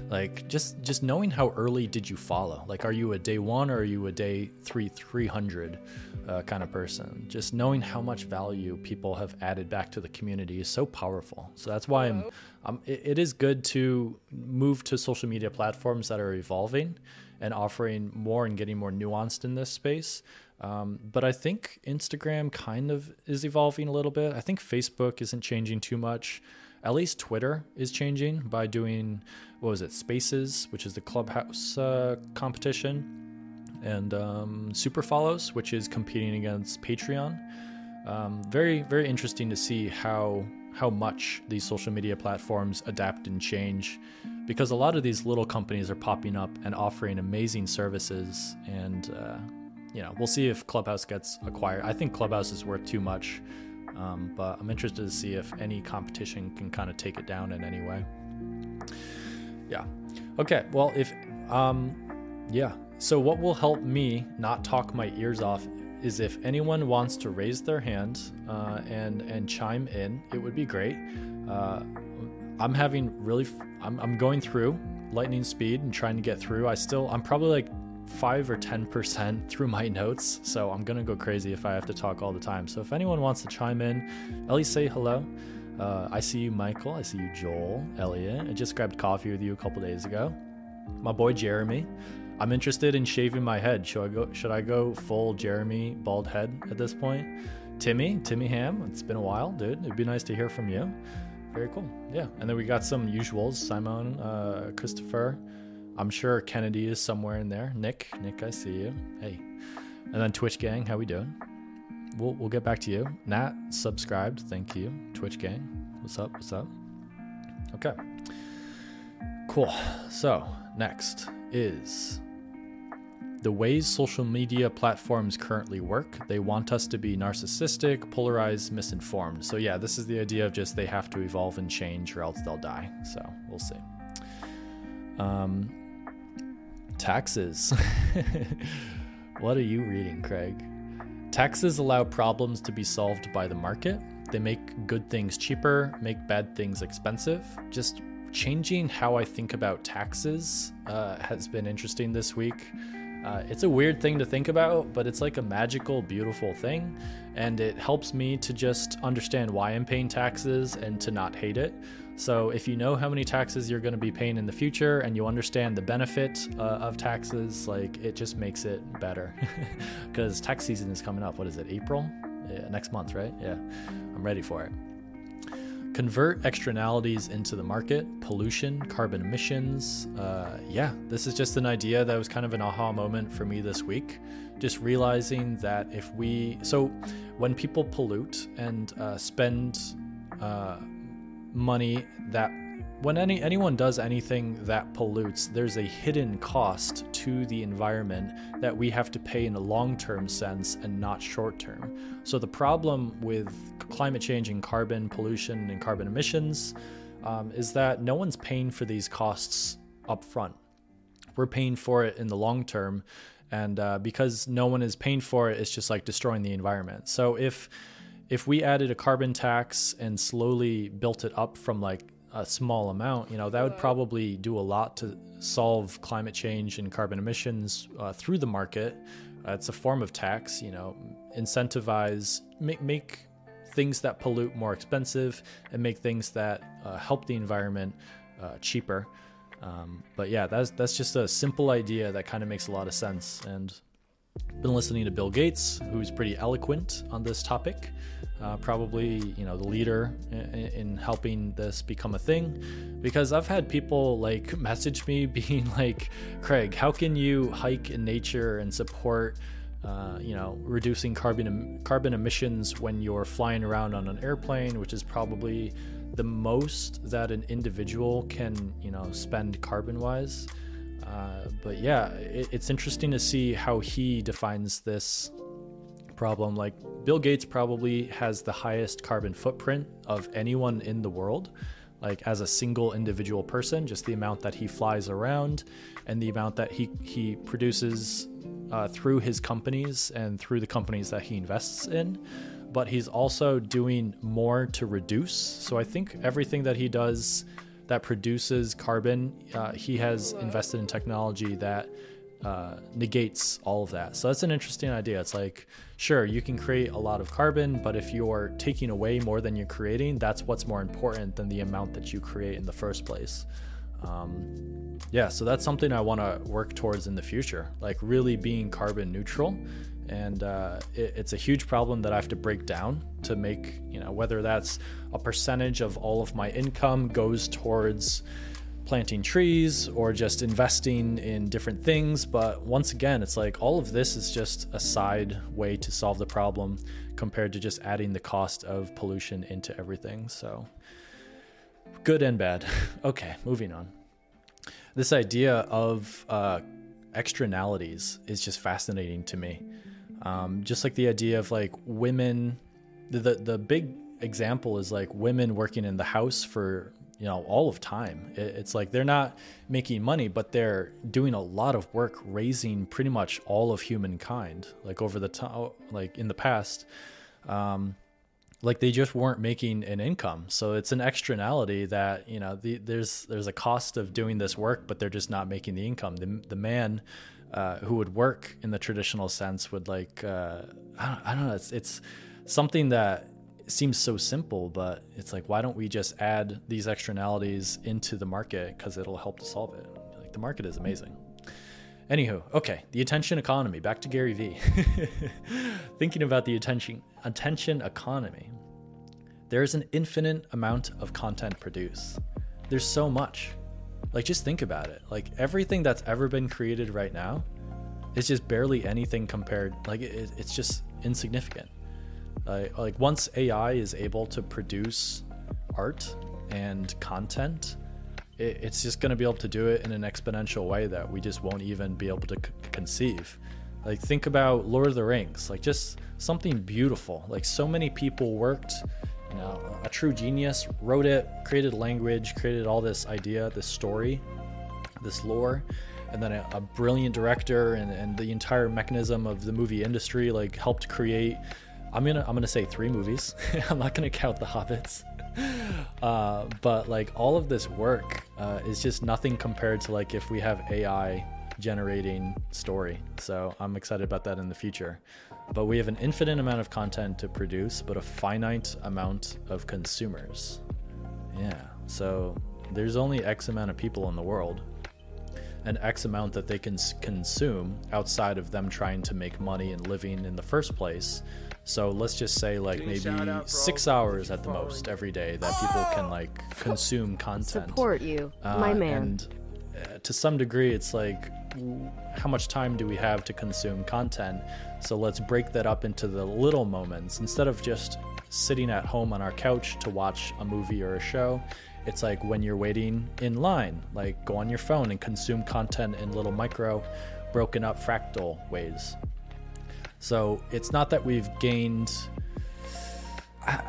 Like just just knowing how early did you follow? Like, are you a day one or are you a day three three hundred uh, kind of person? Just knowing how much value people have added back to the community is so powerful. So that's why I'm. Um, it, it is good to move to social media platforms that are evolving and offering more and getting more nuanced in this space. Um, but I think Instagram kind of is evolving a little bit. I think Facebook isn't changing too much. At least Twitter is changing by doing, what was it, Spaces, which is the Clubhouse uh, competition, and um, Super Follows, which is competing against Patreon. Um, very, very interesting to see how how much these social media platforms adapt and change because a lot of these little companies are popping up and offering amazing services and uh, you know we'll see if clubhouse gets acquired. I think clubhouse is worth too much um, but i'm interested to see if any competition can kind of take it down in any way. Yeah. Okay well if um, yeah. So what will help me not talk my ears off is if anyone wants to raise their hand uh, and and chime in, it would be great. Uh, I'm having really, f- I'm, I'm going through lightning speed and trying to get through. I still, I'm probably like five or ten percent through my notes, so I'm gonna go crazy if I have to talk all the time. So if anyone wants to chime in, at least say hello. Uh, I see you, Michael. I see you, Joel, Elliot. I just grabbed coffee with you a couple days ago. My boy Jeremy. I'm interested in shaving my head. Should I go? Should I go full Jeremy bald head at this point? Timmy, Timmy Ham. It's been a while, dude. It'd be nice to hear from you. Very cool. Yeah, and then we got some usuals: Simon, uh, Christopher. I'm sure Kennedy is somewhere in there. Nick, Nick, I see you. Hey, and then Twitch gang, how we doing? We'll we'll get back to you. Nat subscribed. Thank you. Twitch gang, what's up? What's up? Okay. Cool. So next is the ways social media platforms currently work. They want us to be narcissistic, polarized, misinformed. So, yeah, this is the idea of just they have to evolve and change or else they'll die. So, we'll see. Um, taxes. what are you reading, Kraig? Taxes allow problems to be solved by the market. They make good things cheaper, make bad things expensive. Just changing how I think about taxes uh, has been interesting this week. Uh, it's a weird thing to think about, but it's like a magical, beautiful thing. And it helps me to just understand why I'm paying taxes and to not hate it. So, if you know how many taxes you're going to be paying in the future and you understand the benefit uh, of taxes, like it just makes it better. Because tax season is coming up. What is it, April? Yeah, next month, right? Yeah, I'm ready for it. Convert externalities into the market, pollution, carbon emissions. Uh, yeah, this is just an idea that was kind of an aha moment for me this week. Just realizing that if we, so when people pollute and uh, spend uh, money that when any anyone does anything that pollutes, there's a hidden cost to the environment that we have to pay in a long-term sense and not short-term. So the problem with climate change and carbon pollution and carbon emissions um, is that no one's paying for these costs up front. We're paying for it in the long term, and uh, because no one is paying for it, it's just like destroying the environment. So if if we added a carbon tax and slowly built it up from like a small amount, you know, that would probably do a lot to solve climate change and carbon emissions uh, through the market. Uh, it's a form of tax, you know, incentivize, make, make things that pollute more expensive and make things that uh, help the environment uh, cheaper. Um, but yeah, that's that's just a simple idea that kind of makes a lot of sense. And been listening to Bill Gates, who's pretty eloquent on this topic uh, probably you know the leader in, in, helping this become a thing. Because i've had people like message me being like Kraig how can you hike in nature and support uh, you know reducing carbon carbon emissions when you're flying around on an airplane? Which is probably the most that an individual can you know spend carbon wise. Uh, but yeah it, it's interesting to see how he defines this problem. Like Bill Gates probably has the highest carbon footprint of anyone in the world, like as a single individual person, just the amount that he flies around and the amount that he, he produces uh, through his companies and through the companies that he invests in. But he's also doing more to reduce. So I think everything that he does that produces carbon, uh, he has invested in technology that uh, negates all of that. So that's an interesting idea. It's like, sure, you can create a lot of carbon, but if you're taking away more than you're creating, that's what's more important than the amount that you create in the first place. Um, yeah, so that's something I want to work towards in the future, like really being carbon neutral. And uh, it, it's a huge problem that I have to break down to make, you know, whether that's a percentage of all of my income goes towards planting trees or just investing in different things. But once again, it's like all of this is just a side way to solve the problem compared to just adding the cost of pollution into everything. So, good and bad. okay, moving on. This idea of uh, externalities is just fascinating to me. Um, just like the idea of like women, the, the, the big example is like women working in the house for you know all of time. It's like they're not making money but they're doing a lot of work raising pretty much all of humankind like over the time like in the past um like they just weren't making an income. So it's an externality that you know the, there's there's a cost of doing this work but they're just not making the income. The, the man uh, who would work in the traditional sense would like uh, I, don't, I don't know. It's it's something that seems so simple, but it's like, why don't we just add these externalities into the market because it'll help to solve it? Like the market is amazing. Anywho, okay, the attention economy. Back to Gary Vee. Thinking about the attention attention economy. There's an infinite amount of content produced. There's so much. Like just think about it. Like everything that's ever been created right now is just barely anything compared. Like it, it's just insignificant. Uh, like once AI is able to produce art and content, it, it's just going to be able to do it in an exponential way that we just won't even be able to c- conceive. Like think about Lord of the Rings, like just something beautiful. Like so many people worked, you know, a true genius wrote it, created language, created all this idea, this story, this lore, and then a, a brilliant director and, and the entire mechanism of the movie industry like helped create I'm gonna I'm gonna say three movies. I'm not gonna count the Hobbits, uh, but like all of this work uh, is just nothing compared to like if we have AI generating story. So I'm excited about that in the future. But we have an infinite amount of content to produce, but a finite amount of consumers. Yeah. So there's only X amount of people in the world an X amount that they can consume outside of them trying to make money and living in the first place. So let's just say like maybe six hours at the most every day that people can like consume content. Support you, uh, my man. And uh, to some degree, it's like how much time do we have to consume content? So let's break that up into the little moments instead of just sitting at home on our couch to watch a movie or a show it's like when you're waiting in line, like go on your phone and consume content in little micro, broken up fractal ways. So it's not that we've gained,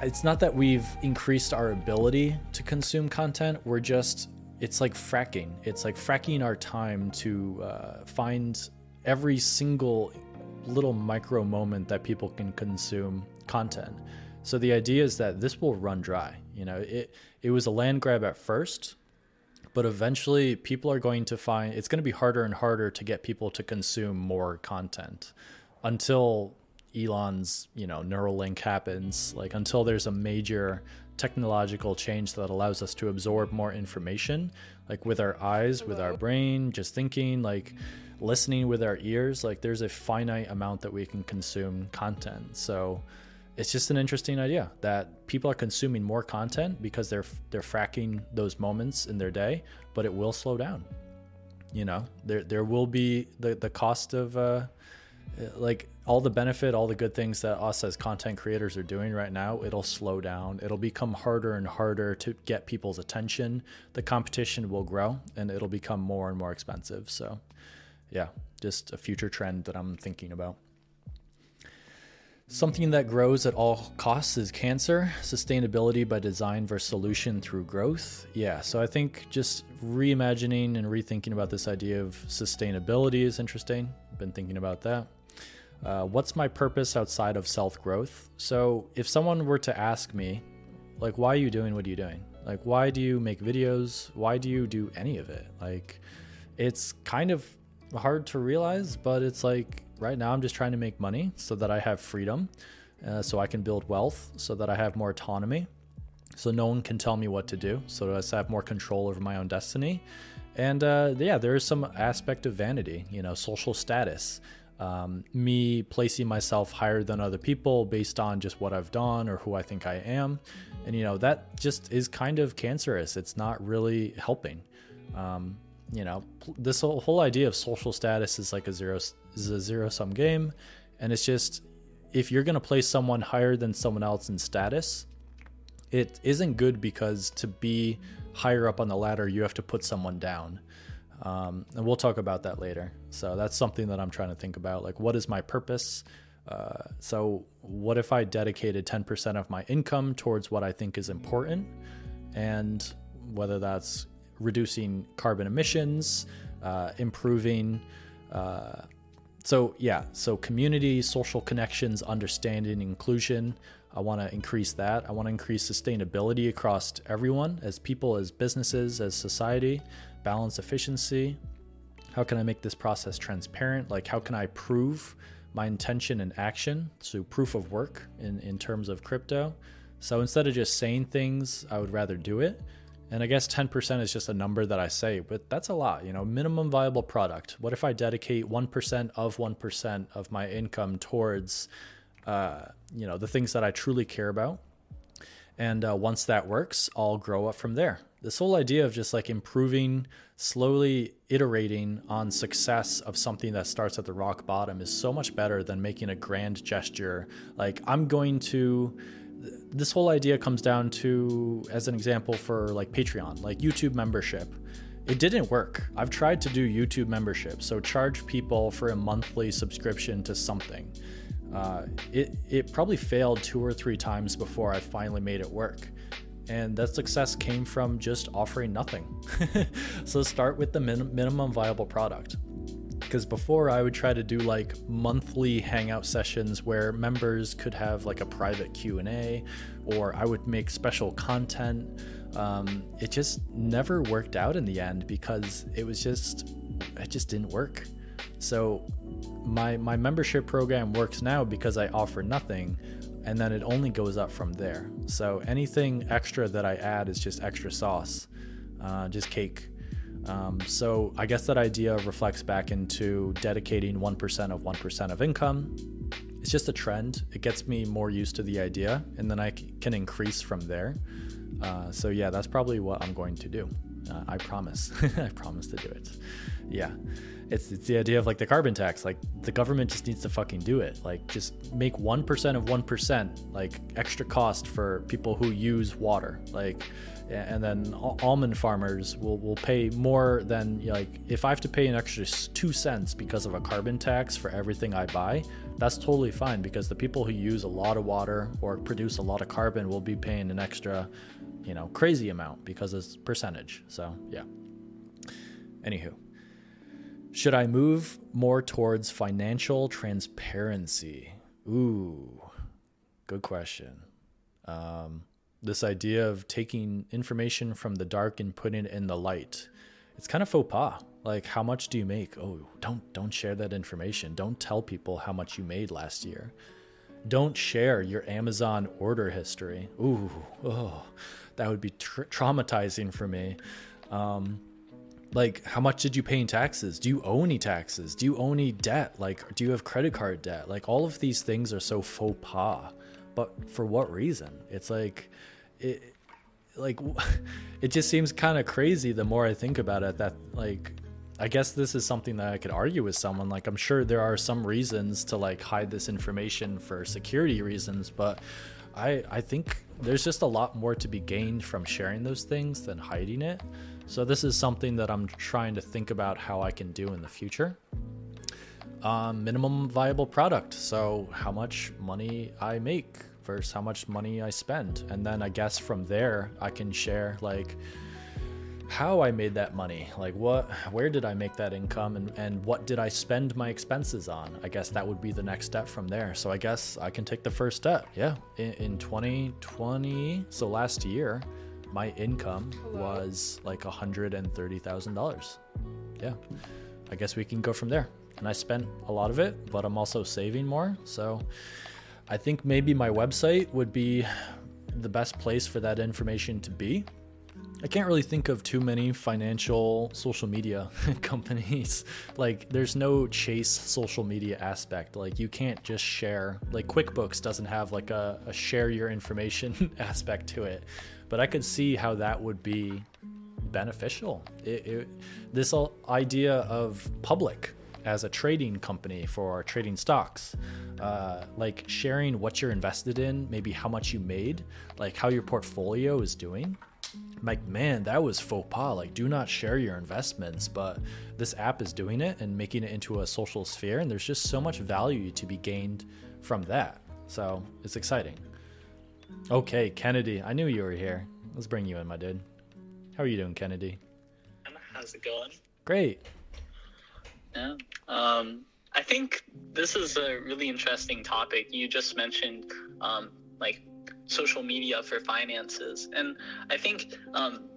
it's not that we've increased our ability to consume content. We're just, it's like fracking. It's like fracking our time to uh, find every single little micro moment that people can consume content. So the idea is that this will run dry. You know, it it was a land grab at first, but eventually people are going to find it's going to be harder and harder to get people to consume more content until Elon's, you know, Neuralink happens, like until there's a major technological change that allows us to absorb more information, like with our eyes, with our brain, just thinking, like listening with our ears, like there's a finite amount that we can consume content. So it's just an interesting idea that people are consuming more content because they're they're fracking those moments in their day, but it will slow down. You know, there there will be the the cost of uh, Uh, like all the benefit, all the good things that us as content creators are doing right now, it'll slow down. It'll become harder and harder to get people's attention. The competition will grow and it'll become more and more expensive. So, yeah, just a future trend that I'm thinking about. Something that grows at all costs is cancer, sustainability by design versus solution through growth. Yeah, so I think just reimagining and rethinking about this idea of sustainability is interesting. Been thinking about that. Uh, what's my purpose outside of self growth? So, if someone were to ask me, like, why are you doing what are you doing? Like, why do you make videos? Why do you do any of it? Like, it's kind of hard to realize, but it's like right now I'm just trying to make money so that I have freedom, uh, so I can build wealth, so that I have more autonomy, so no one can tell me what to do, so I have more control over my own destiny. And uh, yeah, there is some aspect of vanity, you know, social status. Um, me placing myself higher than other people based on just what I've done or who I think I am. And, you know, that just is kind of cancerous. It's not really helping. Um, you know, this whole, whole idea of social status is like a zero is a zero sum game, and it's just if you're gonna place someone higher than someone else in status, it isn't good because to be higher up on the ladder, you have to put someone down. Um, and we'll talk about that later. So that's something that I'm trying to think about. Like, what is my purpose? Uh, so, what if I dedicated 10% of my income towards what I think is important? And whether that's reducing carbon emissions, uh, improving. Uh, so, yeah, so community, social connections, understanding, inclusion. I want to increase that. I want to increase sustainability across everyone as people, as businesses, as society, balance efficiency. How can I make this process transparent? Like, how can I prove my intention and action? So, proof of work in, in terms of crypto. So, instead of just saying things, I would rather do it. And I guess 10% is just a number that I say, but that's a lot, you know, minimum viable product. What if I dedicate 1% of 1% of my income towards, uh, you know, the things that I truly care about? And uh, once that works, I'll grow up from there. This whole idea of just like improving, slowly iterating on success of something that starts at the rock bottom is so much better than making a grand gesture. Like, I'm going to this whole idea comes down to, as an example, for like Patreon, like YouTube membership. It didn't work. I've tried to do YouTube membership, so charge people for a monthly subscription to something. Uh, it it probably failed two or three times before I finally made it work, and that success came from just offering nothing. so start with the min- minimum viable product because before I would try to do like monthly hangout sessions where members could have like a private Q&A or I would make special content. Um, it just never worked out in the end because it was just it just didn't work. So my my membership program works now because I offer nothing and then it only goes up from there. So anything extra that I add is just extra sauce, uh, just cake. Um, so I guess that idea reflects back into dedicating 1% of 1% of income. It's just a trend. It gets me more used to the idea, and then I c- can increase from there. Uh, so yeah, that's probably what I'm going to do. Uh, I promise. I promise to do it. Yeah. It's, it's the idea of like the carbon tax. Like the government just needs to fucking do it. Like just make 1% of 1% like extra cost for people who use water. Like, and then almond farmers will, will pay more than like if I have to pay an extra two cents because of a carbon tax for everything I buy, that's totally fine because the people who use a lot of water or produce a lot of carbon will be paying an extra, you know, crazy amount because it's percentage. So yeah. Anywho, should I move more towards financial transparency? Ooh, good question. Um, this idea of taking information from the dark and putting it in the light. It's kind of faux pas. Like, how much do you make? Oh, don't don't share that information. Don't tell people how much you made last year. Don't share your Amazon order history. Ooh, oh, that would be tra- traumatizing for me. Um, like, how much did you pay in taxes? Do you owe any taxes? Do you owe any debt? Like, do you have credit card debt? Like, all of these things are so faux pas. But for what reason? It's like, it like it just seems kind of crazy the more I think about it that like I guess this is something that I could argue with someone like I'm sure there are some reasons to like hide this information for security reasons but I I think there's just a lot more to be gained from sharing those things than hiding it. So this is something that I'm trying to think about how I can do in the future. Um, minimum viable product. So how much money I make versus how much money I spend. And then I guess from there, I can share like how I made that money. Like what, where did I make that income and, and what did I spend my expenses on? I guess that would be the next step from there. So I guess I can take the first step. Yeah. In, in 2020, so last year, my income was like $130,000. Yeah. I guess we can go from there. And I spent a lot of it, but I'm also saving more. So I think maybe my website would be the best place for that information to be. I can't really think of too many financial social media companies. Like, there's no chase social media aspect. Like, you can't just share. Like, QuickBooks doesn't have like a, a share your information aspect to it. But I could see how that would be beneficial. It, it, this idea of public as a trading company for trading stocks, uh, like sharing what you're invested in, maybe how much you made, like how your portfolio is doing. Like, man, that was faux pas. Like, do not share your investments, but this app is doing it and making it into a social sphere, and there's just so much value to be gained from that. So it's exciting. Okay, Kennedy, I knew you were here. Let's bring you in, my dude. How are you doing, Kennedy? How's it going? Great. Yeah. Um, I think this is a really interesting topic. You just mentioned um, like social media for finances, and I think um,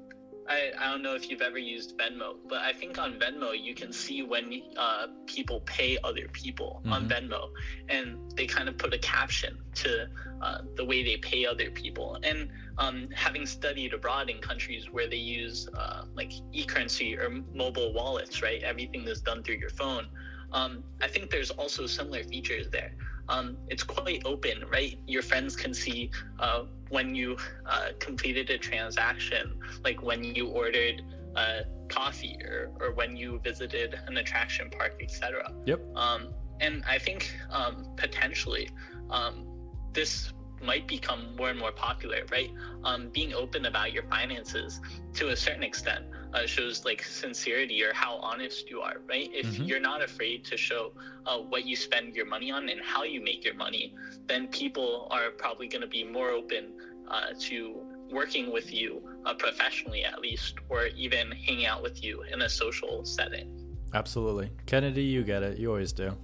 I, I don't know if you've ever used Venmo, but I think on Venmo you can see when uh, people pay other people mm-hmm. on Venmo, and they kind of put a caption to uh, the way they pay other people. And um, having studied abroad in countries where they use uh, like e-currency or mobile wallets, right? Everything is done through your phone. Um, I think there's also similar features there. Um, it's quite open, right? Your friends can see uh, when you uh, completed a transaction, like when you ordered uh, coffee or, or when you visited an attraction park, etc. Yep. Um, and I think um, potentially um, this might become more and more popular, right? Um, being open about your finances to a certain extent uh, shows like sincerity or how honest you are, right? If mm-hmm. you're not afraid to show uh, what you spend your money on and how you make your money, then people are probably going to be more open uh, to working with you uh, professionally, at least, or even hanging out with you in a social setting. Absolutely. Kennedy, you get it. You always do.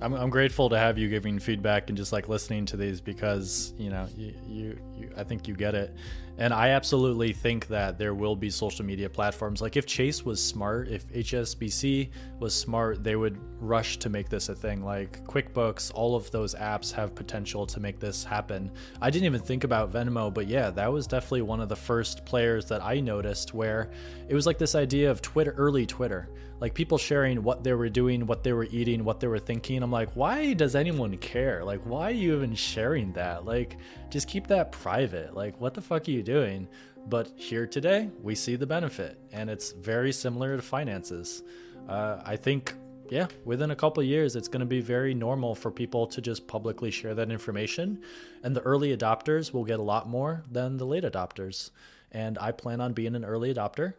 I'm, I'm grateful to have you giving feedback and just like listening to these because you know you, you, you I think you get it, and I absolutely think that there will be social media platforms. Like if Chase was smart, if HSBC was smart, they would rush to make this a thing. Like QuickBooks, all of those apps have potential to make this happen. I didn't even think about Venmo, but yeah, that was definitely one of the first players that I noticed where it was like this idea of Twitter, early Twitter like people sharing what they were doing, what they were eating, what they were thinking. I'm like, why does anyone care? Like, why are you even sharing that? Like, just keep that private. Like, what the fuck are you doing? But here today, we see the benefit, and it's very similar to finances. Uh, I think, yeah, within a couple years, it's going to be very normal for people to just publicly share that information, and the early adopters will get a lot more than the late adopters. And I plan on being an early adopter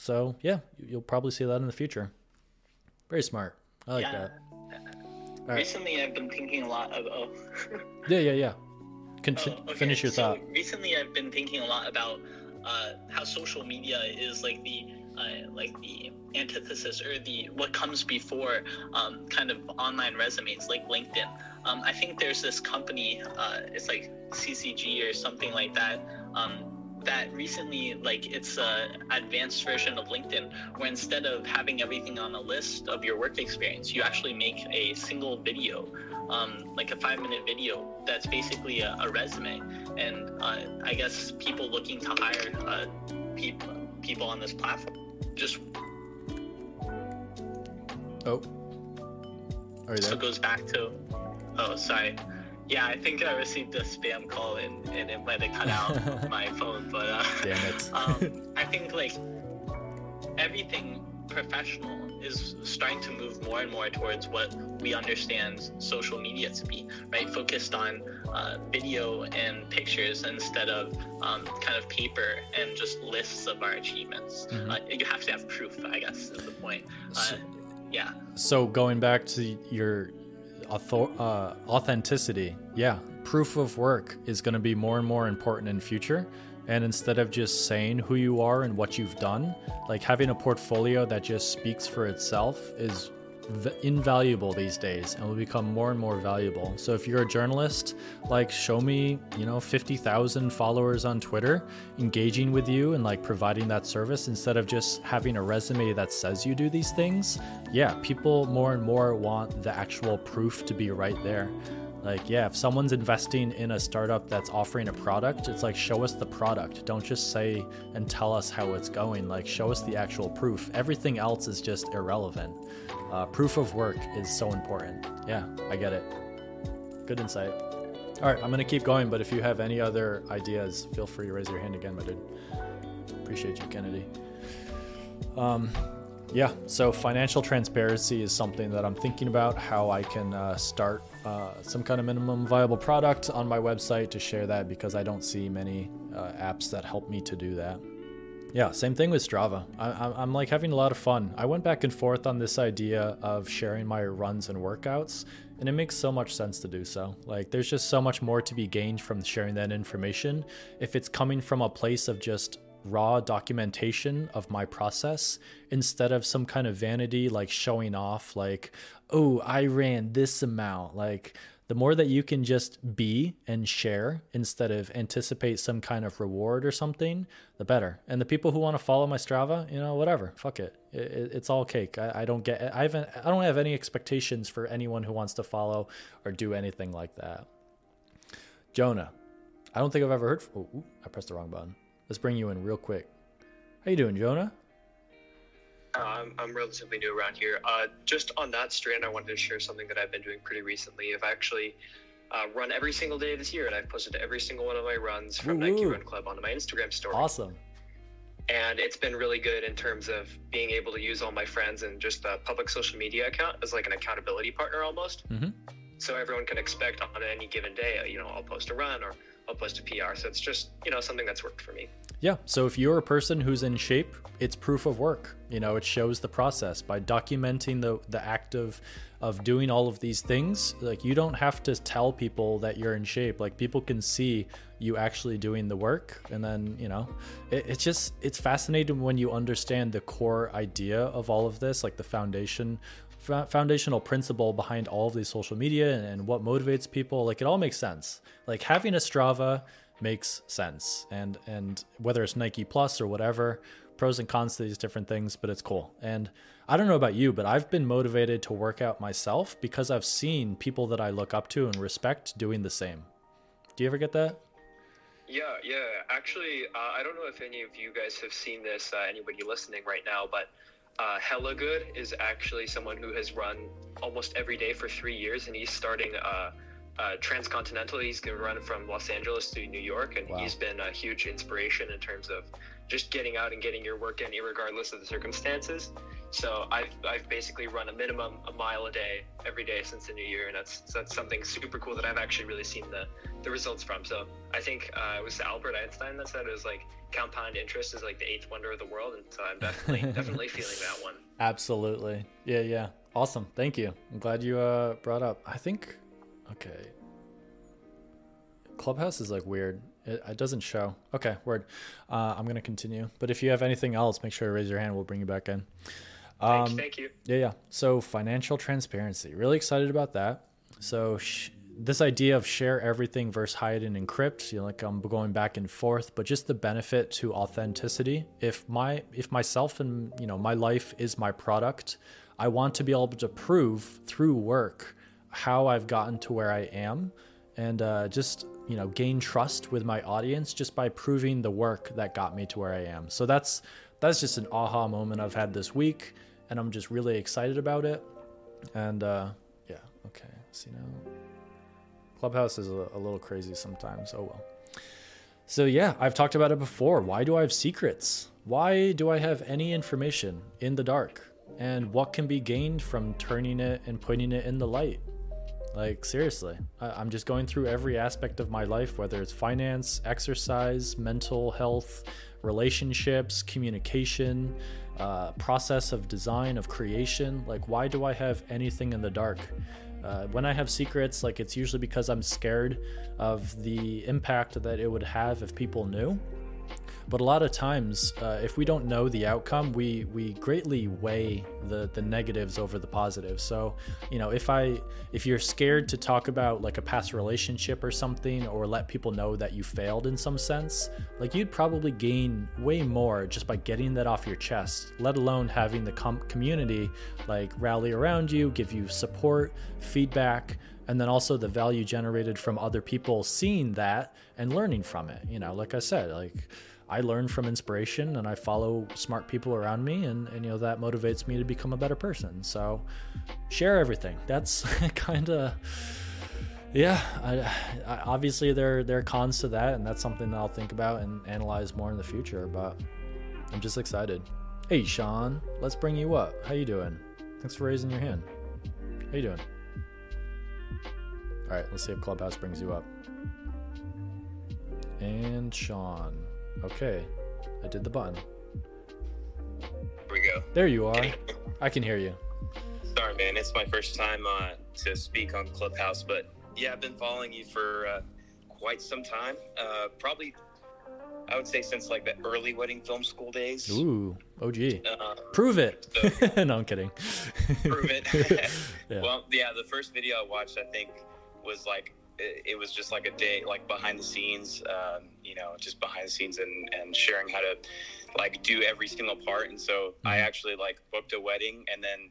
so yeah, you'll probably see that in the future. Very smart. I like yeah. that. Recently, right. I've been thinking a lot of. Oh. yeah, yeah, yeah. Con- oh, okay. Finish your so thought. Recently, I've been thinking a lot about uh, how social media is like the uh, like the antithesis or the what comes before um, kind of online resumes like LinkedIn. Um, I think there's this company, uh, it's like CCG or something like that. Um, that recently like it's a advanced version of linkedin where instead of having everything on a list of your work experience you actually make a single video um, like a five minute video that's basically a, a resume and uh, i guess people looking to hire uh, people people on this platform just oh are you there? so it goes back to oh sorry yeah, I think I received a spam call and, and it might have cut out my phone, but uh, damn it. um, I think like everything professional is starting to move more and more towards what we understand social media to be, right? Focused on uh, video and pictures instead of um, kind of paper and just lists of our achievements. Mm-hmm. Uh, you have to have proof, I guess, is the point. Uh, yeah. So going back to your author- uh, authenticity. Yeah, proof of work is going to be more and more important in future. And instead of just saying who you are and what you've done, like having a portfolio that just speaks for itself is invaluable these days and will become more and more valuable. So if you're a journalist, like show me, you know, 50,000 followers on Twitter engaging with you and like providing that service instead of just having a resume that says you do these things. Yeah, people more and more want the actual proof to be right there. Like, yeah, if someone's investing in a startup that's offering a product, it's like, show us the product. Don't just say and tell us how it's going. Like, show us the actual proof. Everything else is just irrelevant. Uh, proof of work is so important. Yeah, I get it. Good insight. All right, I'm going to keep going, but if you have any other ideas, feel free to raise your hand again, my dude. Appreciate you, Kennedy. Um, yeah, so financial transparency is something that I'm thinking about how I can uh, start uh, some kind of minimum viable product on my website to share that because I don't see many uh, apps that help me to do that. Yeah, same thing with Strava. I, am like having a lot of fun. I went back and forth on this idea of sharing my runs and workouts, and it makes so much sense to do so. Like, there's just so much more to be gained from sharing that information if it's coming from a place of just raw documentation of my process instead of some kind of vanity like showing off like oh i ran this amount like the more that you can just be and share instead of anticipate some kind of reward or something, the better. And the people who want to follow my Strava, you know, whatever, fuck it. it it's all cake. I, I, don't get, I haven't, I don't have any expectations for anyone who wants to follow or do anything like that. Jonah, I don't think I've ever heard. Oh, I pressed the wrong button. Let's bring you in real quick. How you doing, Jonah? Uh, I'm, I'm relatively new around here. Uh, just on that strand, I wanted to share something that I've been doing pretty recently. I've actually uh, run every single day this year, and I've posted every single one of my runs from Woo-woo. Nike Run Club onto my Instagram story. Awesome. And it's been really good in terms of being able to use all my friends and just a public social media account as like an accountability partner almost. Mm-hmm. So everyone can expect on any given day, you know, I'll post a run or opposed to PR. So it's just you know something that's worked for me. Yeah. So if you're a person who's in shape, it's proof of work. You know, it shows the process by documenting the the act of of doing all of these things. Like you don't have to tell people that you're in shape. Like people can see you actually doing the work, and then you know, it, it's just it's fascinating when you understand the core idea of all of this, like the foundation foundational principle behind all of these social media and, and, what motivates people like it all makes sense like having a strava makes sense. And and whether it's Nike Plus or whatever, pros and cons to these different things, but it's cool. And I don't know about you, but I've been motivated to work out myself because I've seen people that I look up to and respect doing the same. Do you ever get that? Yeah, yeah. Actually, uh, I don't know if any of you guys have seen this, uh, anybody listening right now, but uh, Hella Good is actually someone who has run almost every day for three years, and he's starting uh, uh, transcontinental. He's going to run from Los Angeles to New York, and wow. he's been a huge inspiration in terms of just getting out and getting your work in, regardless of the circumstances. So I've, I've basically run a minimum a mile a day every day since the new year, and that's that's something super cool that I've actually really seen the, the results from. So I think uh, it was Albert Einstein that said it was like compound interest is like the eighth wonder of the world, and so I'm definitely definitely feeling that one. Absolutely, yeah, yeah, awesome. Thank you. I'm glad you uh, brought up. I think Okay. Clubhouse is like weird. It, it doesn't show. Okay, word. Uh, I'm gonna continue. But if you have anything else, make sure to raise your hand. We'll bring you back in. Um, thank, thank you. Yeah, yeah. So financial transparency. Really excited about that. So sh- this idea of share everything versus hide and encrypt. You know, like I'm going back and forth, but just the benefit to authenticity. If my if myself and you know my life is my product, I want to be able to prove through work how I've gotten to where I am and uh, just you know gain trust with my audience just by proving the work that got me to where I am. So that's that's just an aha moment I've had this week, and I'm just really excited about it. And uh, yeah, okay. See now, Clubhouse is a, a little crazy sometimes. Oh well. So yeah, I've talked about it before. Why do I have secrets? Why do I have any information in the dark? And what can be gained from turning it and putting it in the light? Like, seriously, I- am just going through every aspect of my life, whether it's finance, exercise, mental health, relationships, communication, uh, process of design, of creation. Like, why do I have anything in the dark? Uh, when I have secrets, like, it's usually because I'm scared of the impact that it would have if people knew. But a lot of times, uh, if we don't know the outcome, we we greatly weigh the the negatives over the positives. So, you know, if I if you're scared to talk about like a past relationship or something, or let people know that you failed in some sense, like you'd probably gain way more just by getting that off your chest. Let alone having the com- community like rally around you, give you support, feedback and then also the value generated from other people seeing that and learning from it you know like i said like I learn from inspiration and I follow smart people around me and, and you know that motivates me to become a better person. So share everything. That's kind of yeah, I, I, obviously there there are cons to that and that's something that I'll think about and analyze more in the future, but I'm just excited. Hey Sean, let's bring you up. How you doing? Thanks for raising your hand. How you doing? All right, let's see if Clubhouse brings you up. And Sean. Okay, I did the button. Here we go. There you are. I can hear you. Sorry, man. It's my first time uh, to speak on Clubhouse, but yeah, I've been following you for uh, quite some time. Uh, probably, I would say since like the early wedding film school days. Ooh, OG. Uh, prove it. So, no, I'm kidding. prove it. yeah. Well, yeah, the first video I watched, I think, was like it, was just like a day, like behind the scenes, um, you know, just behind the scenes and, and sharing how to like do every single part. And so mm-hmm. I actually like booked a wedding and then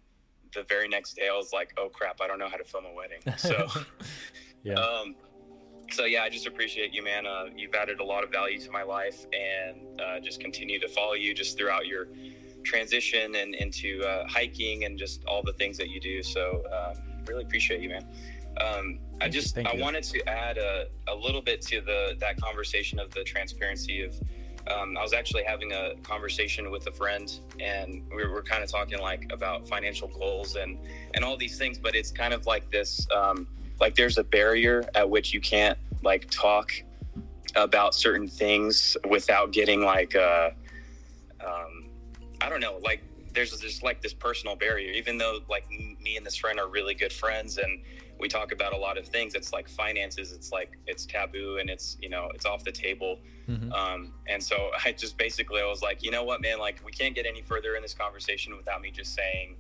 the very next day I was like, oh crap, I don't know how to film a wedding. So, yeah. Um, so yeah, I just appreciate you, man. Uh, you've added a lot of value to my life, and uh, just continue to follow you just throughout your transition and into uh, hiking and just all the things that you do. So um, really appreciate you, man. Um, I just I wanted to add a, a little bit to the that conversation of the transparency of. Um, I was actually having a conversation with a friend, and we were, kind of talking like about financial goals and and all these things. But it's kind of like this, um, like there's a barrier at which you can't like talk about certain things without getting like uh, um, I don't know, like there's just like this personal barrier. Even though like me and this friend are really good friends and we talk about a lot of things, it's like finances. It's like it's taboo and it's you know it's off the table. Mm-hmm. Um, and so I just basically I was like, you know what, man, like we can't get any further in this conversation without me just saying.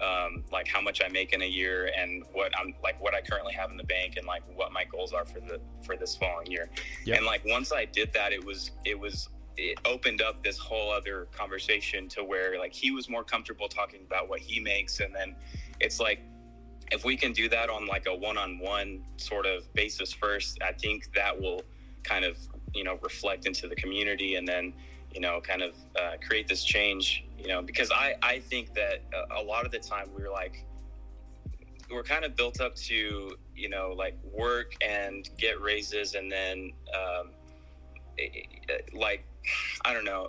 Um, like how much I make in a year and what I'm like what I currently have in the bank and like what my goals are for the for this following year. Yep. And like once I did that, it was it was it opened up this whole other conversation to where like he was more comfortable talking about what he makes and then it's like if we can do that on like a one-on-one sort of basis first i think that will kind of you know reflect into the community and then you know kind of uh, create this change you know because i i think that a, lot of the time we're like we're kind of built up to you know like work and get raises and then um, like I don't know.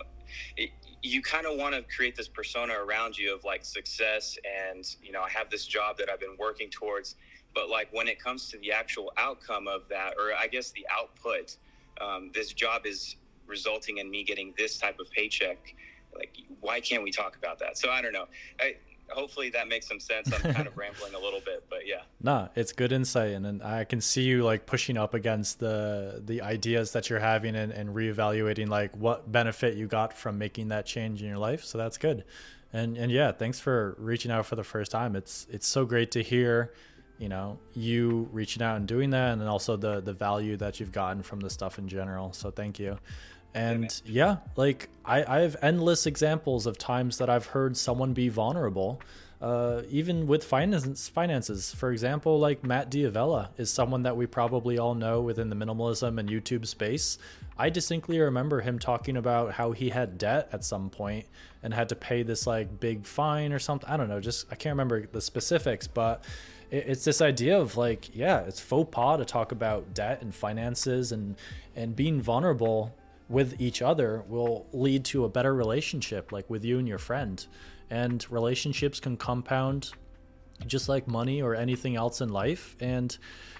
You kind of want to create this persona around you of like success and you know I have this job that I've been working towards but like when it comes to the actual outcome of that or I guess the output um, this job is resulting in me getting this type of paycheck like why can't we talk about that? So I don't know. I, hopefully that makes some sense. I'm kind of rambling a little bit, but yeah. Nah, it's good insight, and, and I can see you like pushing up against the the ideas that you're having and, and reevaluating like what benefit you got from making that change in your life. So that's good, and and yeah, thanks for reaching out for the first time. It's it's so great to hear, you know, you reaching out and doing that, and also the the value that you've gotten from the stuff in general. So thank you. And yeah, like I, I have endless examples of times that I've heard someone be vulnerable, uh, even with finance, finances. For example, like Matt D'Avella is someone that we probably all know within the minimalism and YouTube space. I distinctly remember him talking about how he had debt at some point and had to pay this like big fine or something. I don't know, just I can't remember the specifics, but it's this idea of like, yeah, it's faux pas to talk about debt and finances and and being vulnerable with each other will lead to a better relationship, like with you and your friend. And relationships can compound just like money or anything else in life. And,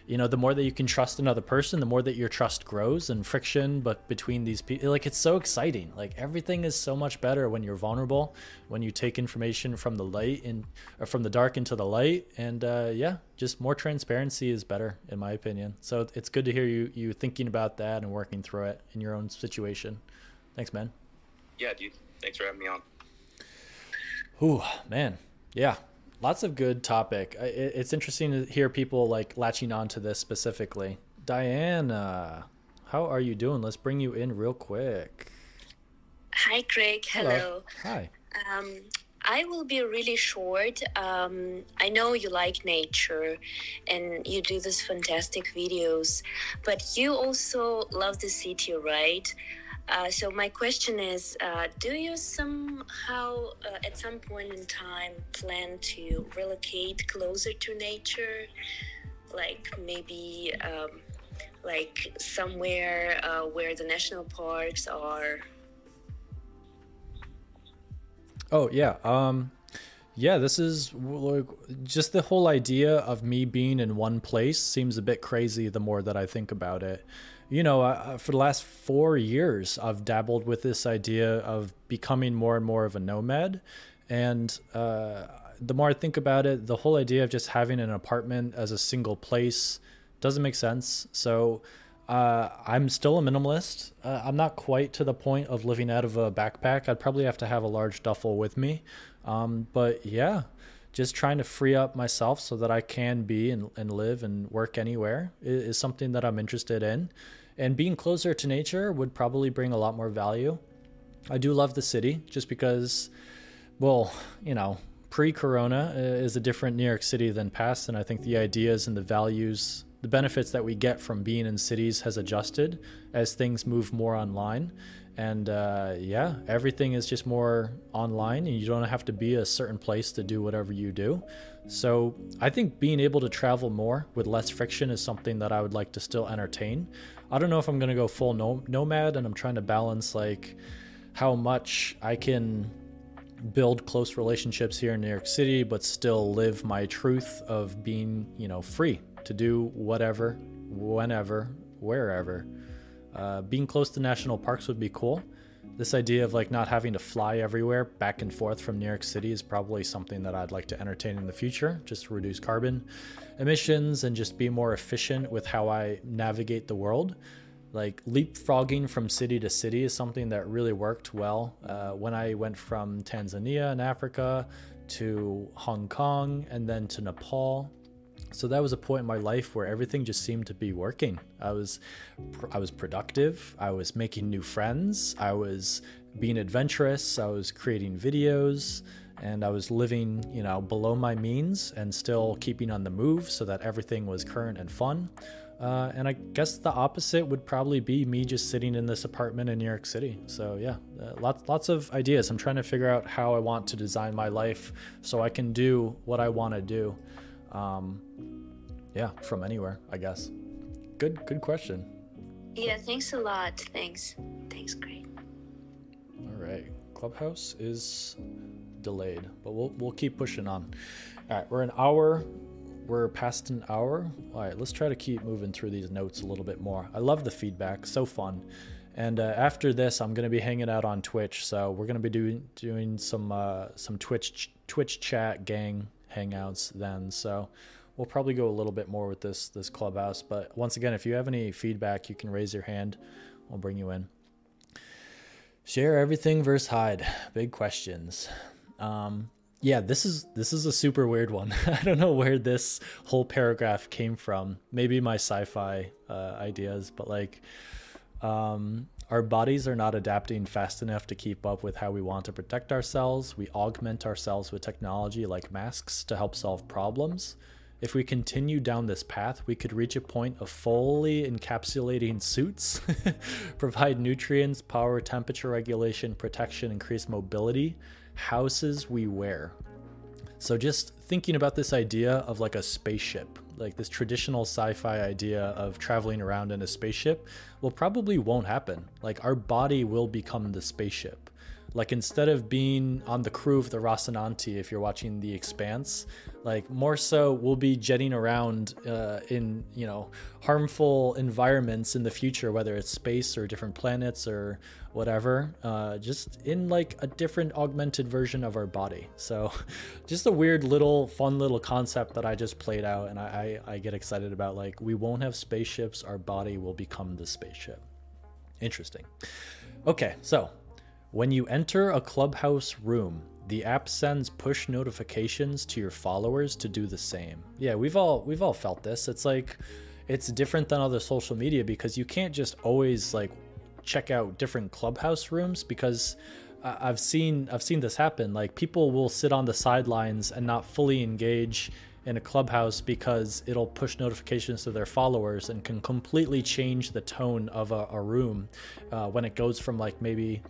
you know, the more that you can trust another person, the more that your trust grows and friction, but between these people, like it's so exciting. Like everything is so much better when you're vulnerable, when you take information from the light and or from the dark into the light. And uh, yeah, just more transparency is better, in my opinion. So it's good to hear you you thinking about that and working through it in your own situation. Thanks, man. Yeah, dude. Thanks for having me on. Ooh, man. Yeah, lots of good topic. It's interesting to hear people like latching on to this specifically. Diana, how are you doing? Let's bring you in real quick. Hi, Kraig. Hello. Hello. Hi. Um, I will be really short. Um, I know you like nature and you do these fantastic videos, but you also love the city, right? Uh, so my question is, uh, do you somehow, uh, at some point in time, plan to relocate closer to nature, like maybe, um, like somewhere uh, where the national parks are? Oh yeah, um, yeah. This is like just the whole idea of me being in one place seems a bit crazy. The more that I think about it you know, uh, for the last four years, I've dabbled with this idea of becoming more and more of a nomad. And uh, the more I think about it, the whole idea of just having an apartment as a single place doesn't make sense. So uh, I'm still a minimalist. Uh, I'm not quite to the point of living out of a backpack. I'd probably have to have a large duffel with me. Um, but yeah, just trying to free up myself so that I can be and, and live and work anywhere is, is something that I'm interested in. And being closer to nature would probably bring a lot more value. I do love the city just because, well, you know, pre corona uh, is a different New York City than past. And I think the ideas and the values, the benefits that we get from being in cities has adjusted as things move more online and uh, yeah everything is just more online and you don't have to be a certain place to do whatever you do so i think being able to travel more with less friction is something that i would like to still entertain i don't know if i'm to go full nomad and i'm trying to balance like how much i can build close relationships here in new york city but still live my truth of being you know free to do whatever whenever wherever Uh, being close to national parks would be cool. This idea of like not having to fly everywhere back and forth from New York City is probably something that I'd like to entertain in the future, just to reduce carbon emissions and just be more efficient with how I navigate the world. Like leapfrogging from city to city is something that really worked well. Uh, when I went from Tanzania in Africa to Hong Kong and then to Nepal, so that was a point in my life where everything just seemed to be working. I was I was productive, I was making new friends, I was being adventurous, I was creating videos, and I was living, you know, below my means and still keeping on the move so that everything was current and fun. Uh, and I guess the opposite would probably be me just sitting in this apartment in New York City. So yeah, uh, lots lots of ideas. I'm trying to figure out how I want to design my life so I can do what I want to do. Um, yeah, from anywhere, I guess. Good, good question. Yeah, thanks a lot. Thanks. Thanks, great. All right. Clubhouse is delayed, but we'll we'll keep pushing on. All right, we're an hour. We're past an hour. All right, let's try to keep moving through these notes a little bit more. I love the feedback, so fun. And uh, after this, I'm gonna be hanging out on Twitch, so we're gonna be doing doing some uh, some Twitch Twitch chat gang hangouts then. So we'll probably go a little bit more with this this clubhouse. But once again, if you have any feedback, you can raise your hand. I'll bring you in. Share everything versus hide. Big questions. Um, yeah, this is this is a super weird one. I don't know where this whole paragraph came from. Maybe my sci-fi uh, ideas, but like, um, our bodies are not adapting fast enough to keep up with how we want to protect ourselves. We augment ourselves with technology like masks to help solve problems. If we continue down this path, we could reach a point of fully encapsulating suits, provide nutrients, power, temperature regulation, protection, increased mobility, houses we wear. So just thinking about this idea of like a spaceship, like this traditional sci-fi idea of traveling around in a spaceship, well probably won't happen. Like our body will become the spaceship. Like instead of being on the crew of the Rocinante, if you're watching The Expanse, like more so we'll be jetting around uh, in you know harmful environments in the future, whether it's space or different planets or whatever, uh, just in like a different augmented version of our body. So, just a weird little fun little concept that I just played out, and I, I, I get excited about. Like we won't have spaceships, our body will become the spaceship. Interesting. Okay, so when you enter a clubhouse room, the app sends push notifications to your followers to do the same. Yeah, we've all we've all felt this. It's like it's different than other social media because you can't just always like check out different clubhouse rooms because I've seen I've seen this happen. Like people will sit on the sidelines and not fully engage in a clubhouse because it'll push notifications to their followers and can completely change the tone of a, a room uh, when it goes from like maybe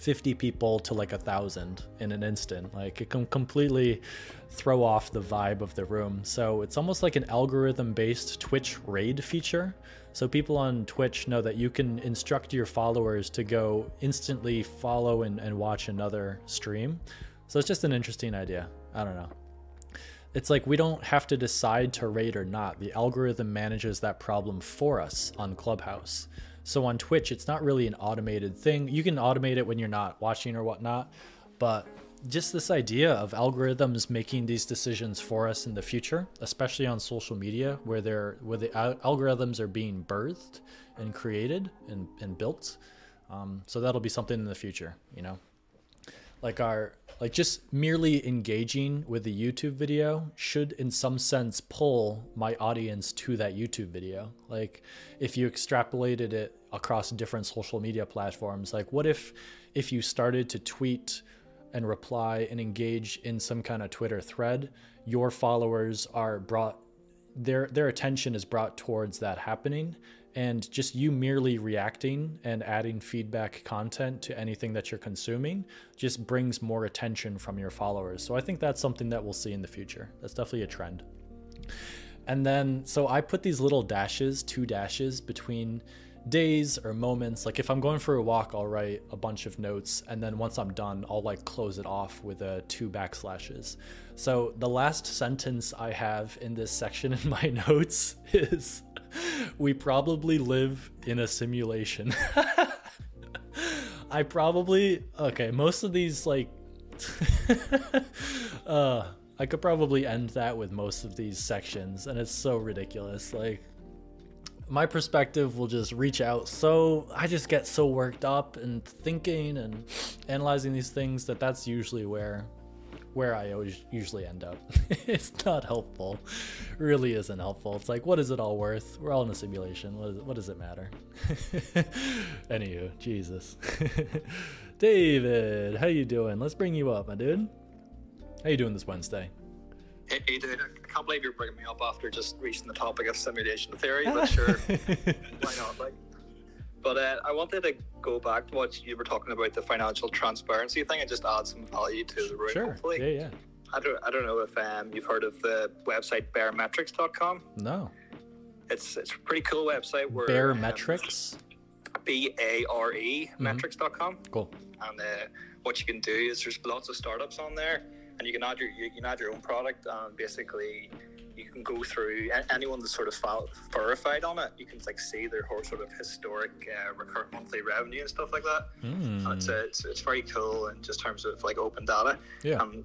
50 people to like a thousand in an instant. Like it can completely throw off the vibe of the room. So it's almost like an algorithm based Twitch raid feature. So people on Twitch know that you can instruct your followers to go instantly follow and, and watch another stream. So it's just an interesting idea. I don't know. It's like we don't have to decide to raid or not. The algorithm manages that problem for us on Clubhouse. So on Twitch, it's not really an automated thing. You can automate it when you're not watching or whatnot, but just this idea of algorithms making these decisions for us in the future, especially on social media, where they're where the algorithms are being birthed and created and, and built. Um, so that'll be something in the future, you know like our like just merely engaging with a YouTube video should in some sense pull my audience to that YouTube video. Like if you extrapolated it across different social media platforms, like what if if you started to tweet and reply and engage in some kind of Twitter thread, your followers are brought their their attention is brought towards that happening and just you merely reacting and adding feedback content to anything that you're consuming just brings more attention from your followers. So I think that's something that we'll see in the future. That's definitely a trend. And then, so I put these little dashes, two dashes between days or moments. Like if I'm going for a walk, I'll write a bunch of notes. And then once I'm done, I'll like close it off with a uh, two backslashes. So the last sentence I have in this section in my notes is we probably live in a simulation. I probably okay, most of these like uh I could probably end that with most of these sections and it's so ridiculous. Like my perspective will just reach out so I just get so worked up and thinking and analyzing these things that that's usually where where I always usually end up. it's not helpful. It really isn't helpful. It's like, what is it all worth? We're all in a simulation. What, is, what does it matter? Anywho, Jesus. David, how you doing? Let's bring you up, my dude. How you doing this Wednesday? Hey, dude, I can't believe you're bringing me up after just reaching the topic of simulation theory, but sure, why not? Like, but uh, I wanted to go back to what you were talking about the financial transparency thing and just add some value to the room. Sure. Hopefully. Yeah, yeah. I don't, I don't know if um, you've heard of the website baremetrics.com. No. It's it's a pretty cool website where um, metrics. B A R E Mm-hmm. metrics.com. Cool. And uh, what you can do is there's lots of startups on there, and you can add your you can add your own product, and basically you can go through anyone that's sort of verified on it. You can like see their whole sort of historic uh, recurrent monthly revenue and stuff like that. Hmm. And it's, uh, it's it's very cool in just terms of like open data. Yeah. Um,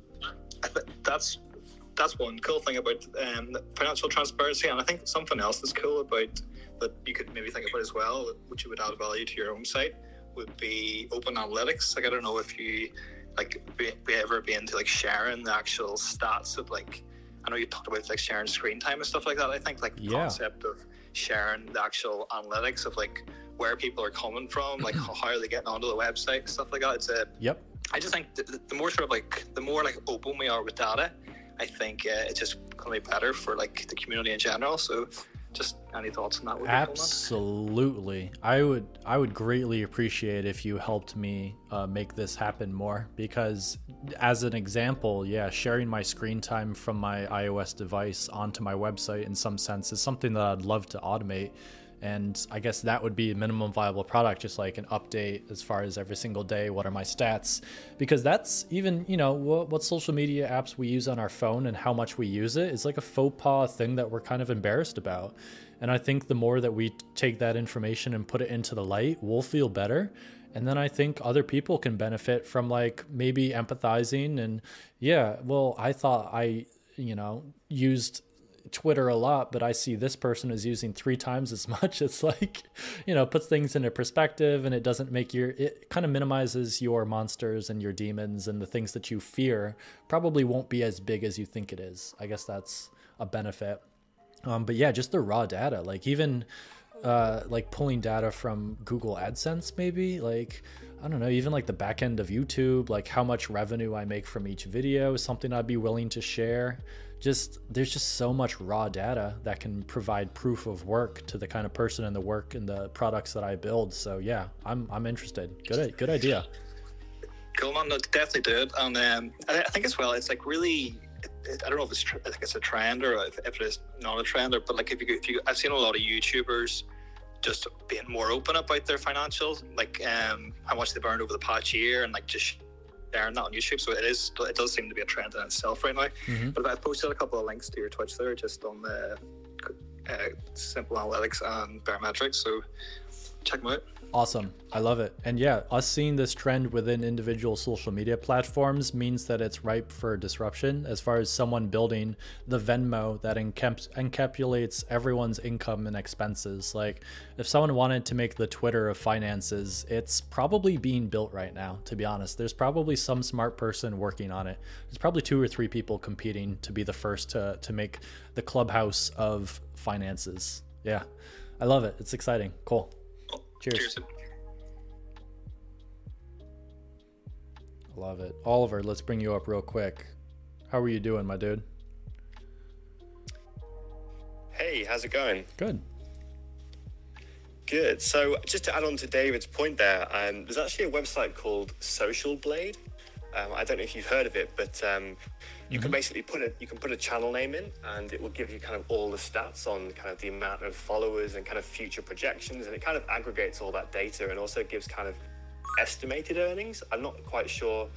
I th- that's that's one cool thing about um, financial transparency, and I think something else that's cool about that you could maybe think about as well, which you would add value to your own site, would be open analytics. Like I don't know if you like be, be ever be into like sharing the actual stats of like I know you talked about like sharing screen time and stuff like that. I think like the Yeah. concept of sharing the actual analytics of like where people are coming from, like how are they getting onto the website, and stuff like that. It's a Yep. I just think the, the more sort of like the more like open we are with data, I think uh, it's just gonna be better for like the community in general. So, just any thoughts on that? Would. Absolutely. I would I would greatly appreciate if you helped me uh, make this happen more because as an example, yeah, sharing my screen time from my iOS device onto my website in some sense is something that I'd love to automate. And I guess that would be a minimum viable product, just like an update as far as every single day, what are my stats? Because that's even, you know, what, what social media apps we use on our phone and how much we use it is like a faux pas thing that we're kind of embarrassed about. And I think the more that we take that information and put it into the light, we'll feel better. And then I think other people can benefit from like maybe empathizing and yeah, well, I thought I, you know, used Twitter a lot, but I see this person is using three times as much. It's like, you know, puts things into perspective and it doesn't make your, it kind of minimizes your monsters and your demons and the things that you fear probably won't be as big as you think it is. I guess that's a benefit. Um, but yeah, just the raw data, like even uh, like pulling data from Google AdSense, maybe like I don't know, even like the back end of YouTube, like how much revenue I make from each video is something I'd be willing to share. Just there's just so much raw data that can provide proof of work to the kind of person and the work and the products that I build. So yeah, I'm I'm interested. Good good idea. Cool, man. No, definitely do it. And um, I, I think as well, it's like really. I don't know if it's I think it's a trend or if, if it is not a trend, or, but like if you if you I've seen a lot of YouTubers just being more open about their financials, like um, how much they burned over the past year, and like just sharing that on YouTube. So it is it does seem to be a trend in itself right now. Mhm. But I've posted a couple of links to your Twitch there, just on the uh, simple analytics and Baremetrics. So check them out. Awesome. I love it. And yeah, us seeing this trend within individual social media platforms means that it's ripe for disruption as far as someone building the Venmo that encap- encapsulates everyone's income and expenses. Like, if someone wanted to make the Twitter of finances, it's probably being built right now, to be honest. There's probably some smart person working on it. There's probably two or three people competing to be the first to, to make the clubhouse of finances. Yeah. I love it. It's exciting. Cool. Cheers. I love it. Oliver, let's bring you up real quick. How are you doing, my dude? Hey, how's it going? Good. Good. So, just to add on to David's point there, um, there's actually a website called Social Blade. Um, I don't know if you've heard of it, but um, you can basically put a you can put a channel name in, and it will give you kind of all the stats on kind of the amount of followers and kind of future projections, and it kind of aggregates all that data and also gives kind of estimated earnings. I'm not quite sure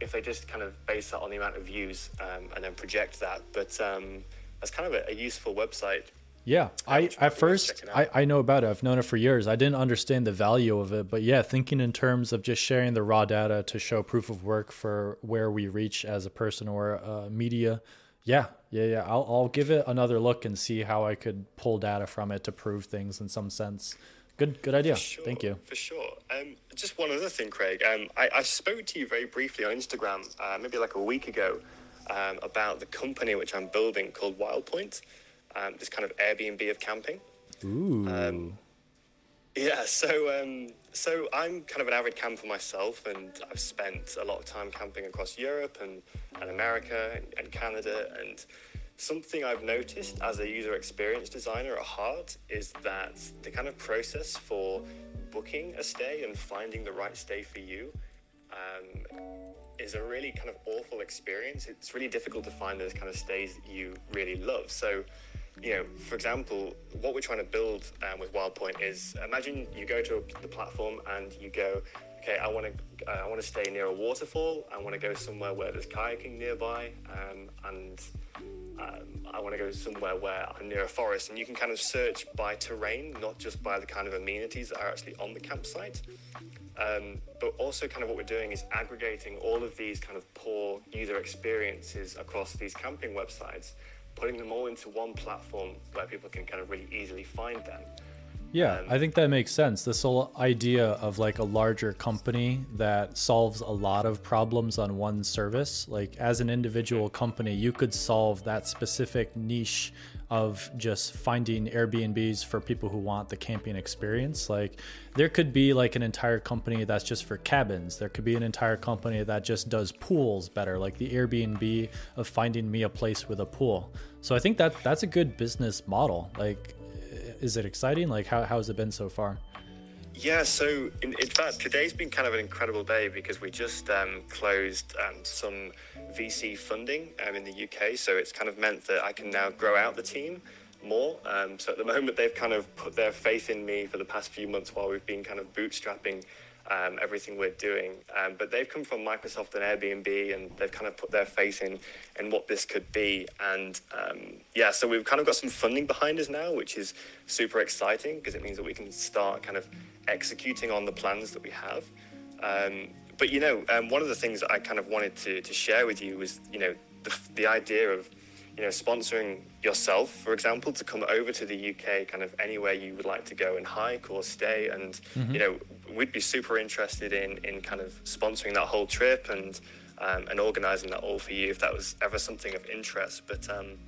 if they just kind of base that on the amount of views um, and then project that, but um, that's kind of a, a useful website Yeah, I at first I, I know about it. I've known it for years. I didn't understand the value of it, but yeah, thinking in terms of just sharing the raw data to show proof of work for where we reach as a person or a media. Yeah, yeah, yeah. I'll I'll give it another look and see how I could pull data from it to prove things in some sense. Good, good idea. Sure, Thank you. For sure. Um, just one other thing, Kraig. Um, I, I spoke to you very briefly on Instagram, uh, maybe like a week ago, um, about the company which I'm building called WildPoint um, this kind of Airbnb of camping. Ooh. Um, yeah, so um, so I'm kind of an avid camper myself, and I've spent a lot of time camping across Europe and, and America and, and Canada. And something I've noticed as a user experience designer at heart is that the kind of process for booking a stay and finding the right stay for you um, is a really kind of awful experience. It's really difficult to find those kind of stays that you really love. So you know, for example, what we're trying to build um, with WildPoint is imagine you go to the platform and you go, okay, I want to uh, I want to stay near a waterfall. I want to go somewhere where there's kayaking nearby, um, and um, I want to go somewhere where I'm near a forest. And you can kind of search by terrain, not just by the kind of amenities that are actually on the campsite. Um, but also, kind of what we're doing is aggregating all of these kind of poor user experiences across these camping websites putting them all into one platform where people can kind of really easily find them. Yeah, I think that makes sense. This whole idea of like a larger company that solves a lot of problems on one service. Like, as an individual company, you could solve that specific niche of just finding Airbnbs for people who want the camping experience. Like there could be like an entire company that's just for cabins. There could be an entire company that just does pools better, like the Airbnb of finding me a place with a pool. So I think that that's a good business model. Like is it exciting? Like how has it been so far? Yeah, so in, in, fact, today's been kind of an incredible day because we just um, closed um, some VC funding um, in the UK. So it's kind of meant that I can now grow out the team more. Um, so at the moment, they've kind of put their faith in me for the past few months while we've been kind of bootstrapping um, everything we're doing. Um, but they've come from Microsoft and Airbnb, and they've kind of put their faith in in what this could be. And um, yeah, so we've kind of got some funding behind us now, which is super exciting because it means that we can start kind of executing on the plans that we have. Um, but you know, um, one of the things that I kind of wanted to, to share with you was, you know, the, the idea of, you know, sponsoring yourself, for example, to come over to the UK, kind of anywhere you would like to go and hike or stay, and mm-hmm. you know, we'd be super interested in in kind of sponsoring that whole trip and um, and organising that all for you if that was ever something of interest. But um,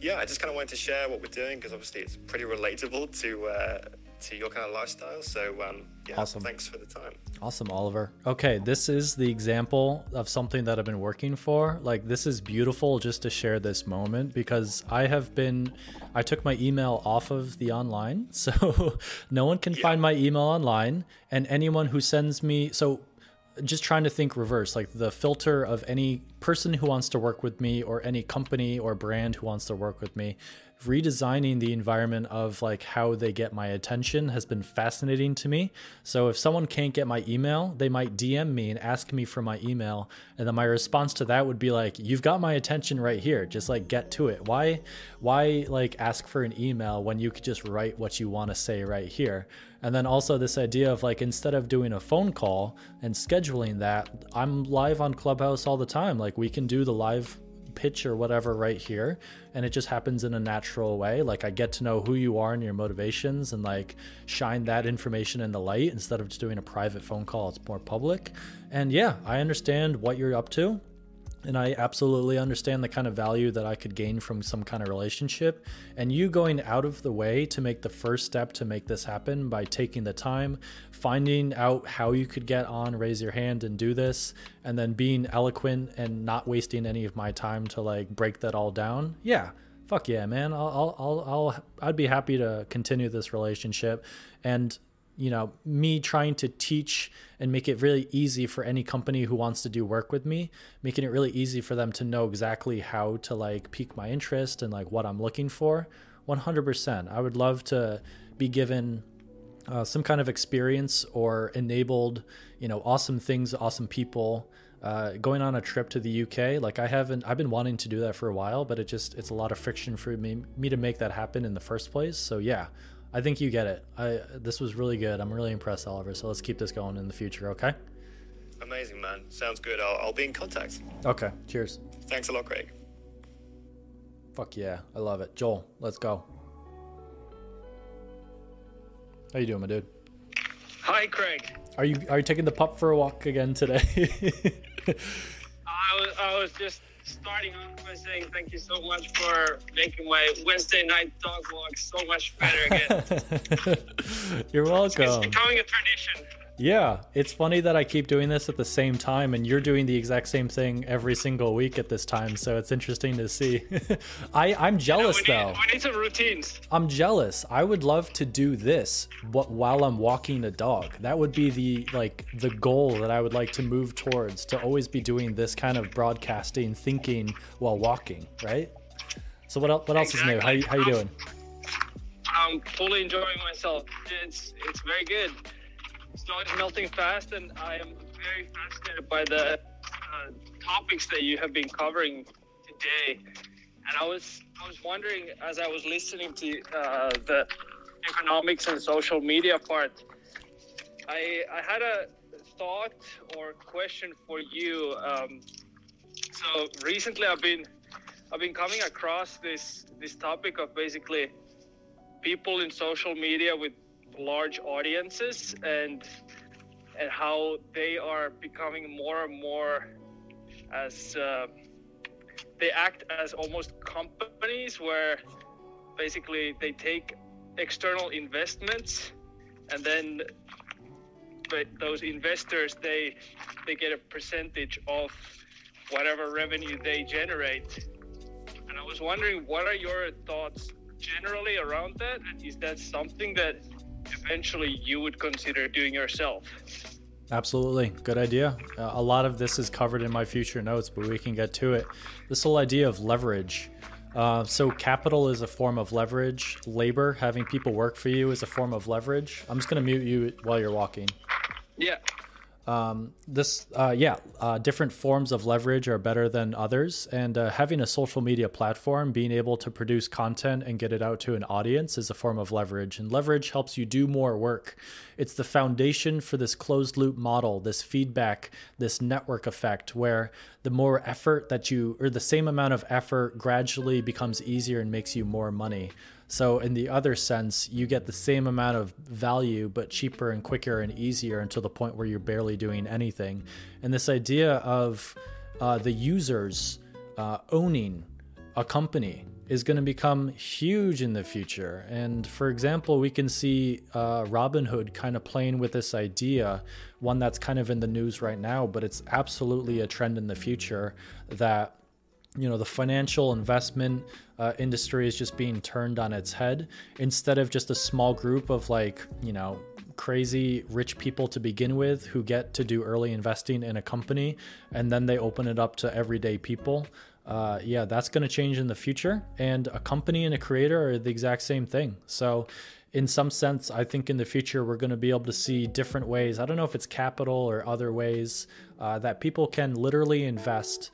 yeah, I just kind of wanted to share what we're doing because obviously it's pretty relatable to. Uh, to your kind of lifestyle. So, um, yeah, awesome. thanks for the time. Awesome, Oliver. Okay, this is the example of something that I've been working for. Like, this is beautiful just to share this moment because I have been, I took my email off of the online. So, no one can yeah. find my email online. And anyone who sends me, so just trying to think reverse like the filter of any person who wants to work with me or any company or brand who wants to work with me redesigning the environment of like how they get my attention has been fascinating to me. So if someone can't get my email, they might DM me and ask me for my email, and then my response to that would be like, "You've got my attention right here. Just like get to it. Why why like ask for an email when you could just write what you want to say right here?" And then also this idea of like instead of doing a phone call and scheduling that, I'm live on Clubhouse all the time. Like we can do the live pitch or whatever right here and it just happens in a natural way. Like i get to know who you are and your motivations and like shine that information in the light instead of just doing a private phone call. It's more public. And yeah i understand what you're up to and I absolutely understand the kind of value that I could gain from some kind of relationship. And you going out of the way to make the first step to make this happen by taking the time, finding out how you could get on, raise your hand and do this, and then being eloquent and not wasting any of my time to like break that all down. Yeah. Fuck yeah, man. I'll, I'll, I'll, I'd be happy to continue this relationship. And you know me trying to teach and make it really easy for any company who wants to do work with me making it really easy for them to know exactly how to like pique my interest and like what i'm looking for 100% i would love to be given uh, some kind of experience or enabled you know awesome things awesome people uh, going on a trip to the UK. Like I haven't, I've been wanting to do that for a while, but it just it's a lot of friction for me me to make that happen in the first place. So yeah, I think you get it. I this was really good. I'm really impressed, Oliver. So let's keep this going in the future. Okay. Amazing, man. Sounds good. I'll, I'll be in contact. Okay. Cheers. Thanks a lot, Kraig. Fuck yeah, I love it. Joel, let's go. How you doing, my dude? Hi, Kraig. Are you are you taking the pup for a walk again today? I was I was just starting off by saying thank you so much for making my Wednesday night dog walk so much better again. You're welcome. It's becoming a tradition. Yeah, it's funny that I keep doing this at the same time, and you're doing the exact same thing every single week at this time. So it's interesting to see. I I'm jealous you know, though. we Need, we need some routines. I'm jealous. I would love to do this, but while I'm walking a dog, that would be the like the goal that I would like to move towards. To always be doing this kind of broadcasting, thinking while walking, right? So what else? What else is new? How how you doing? I'm fully enjoying myself. It's it's very good. Is melting fast, and I am very fascinated by the uh, topics that you have been covering today. And I was I was wondering as I was listening to uh, the economics and social media part, I I had a thought or question for you. Um, so recently, I've been I've been coming across this this topic of basically people in social media with large audiences and and how they are becoming more and more as uh, they act as almost companies where basically they take external investments and then those investors they they get a percentage of whatever revenue they generate. And i was wondering what are your thoughts generally around that? And is that something that eventually you would consider doing yourself. Absolutely. Good idea. Uh, a lot of this is covered in my future notes, but we can get to it. This whole idea of leverage. Uh, so, capital is a form of leverage. Labor, having people work for you, is a form of leverage. I'm just going to mute you while you're walking. Yeah. Um, this, uh, yeah, uh, different forms of leverage are better than others. And uh, having a social media platform, being able to produce content and get it out to an audience is a form of leverage. And leverage helps you do more work. It's the foundation for this closed loop model, this feedback, this network effect, where the more effort that you, or the same amount of effort gradually becomes easier and makes you more money. So, in the other sense, you get the same amount of value, but cheaper and quicker and easier until the point where you're barely doing anything. And this idea of uh, the users uh, owning a company is going to become huge in the future. And for example, we can see uh, Robinhood kind of playing with this idea, one that's kind of in the news right now, but it's absolutely a trend in the future that you know the financial investment uh, industry is just being turned on its head instead of just a small group of like you know crazy rich people to begin with who get to do early investing in a company and then they open it up to everyday people. Uh, yeah that's going to change in the future and a company and a creator are the exact same thing. So in some sense i think in the future we're going to be able to see different ways i don't know if it's capital or other ways uh, that people can literally invest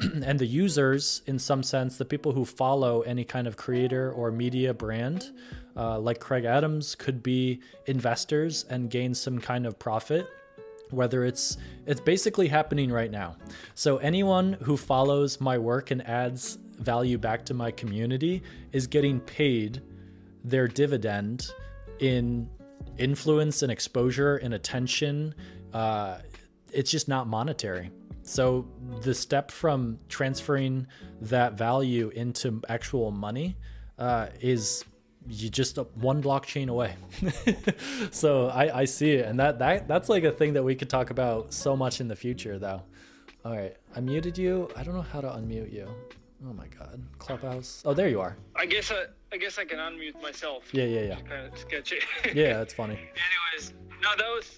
and the users, in some sense, the people who follow any kind of creator or media brand, uh, like Kraig Adams, could be investors and gain some kind of profit. Whether it's it's basically happening right now. So anyone who follows my work and adds value back to my community is getting paid their dividend in influence and exposure and attention. Uh, it's just not monetary. So the step from transferring that value into actual money uh, is you just one blockchain away. so I, I see it, and that that that's like a thing that we could talk about so much in the future, though. All right, I muted you. I don't know how to unmute you. Oh my god, Clubhouse. Oh, there you are. I guess I, I guess I can unmute myself. Yeah, yeah, yeah. Kind of sketchy. yeah, that's funny. Anyways, no, that was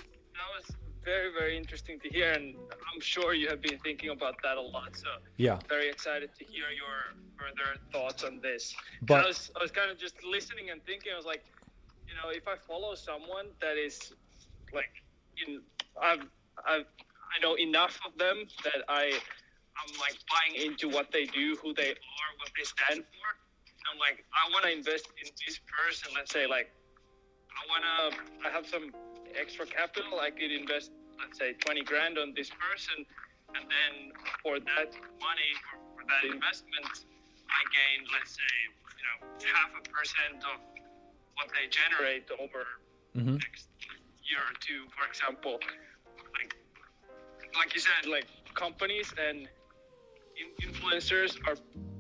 very very interesting to hear, and I'm sure you have been thinking about that a lot. So yeah, very excited to hear your further thoughts on this. But I was I was kind of just listening and thinking. I was like, you know, if I follow someone that is like in I've I've I know enough of them that I I'm like buying into what they do, who they are, what they stand for. I'm like, I want to invest in this person. Let's say like, I want to, I have some extra capital. I could invest, let's say, 20 grand on this person, and then for that money, for, for that investment, I gain, let's say, you know, half a percent of what they generate over mm-hmm. next year or two, for example. Like, like you said, like companies and influencers are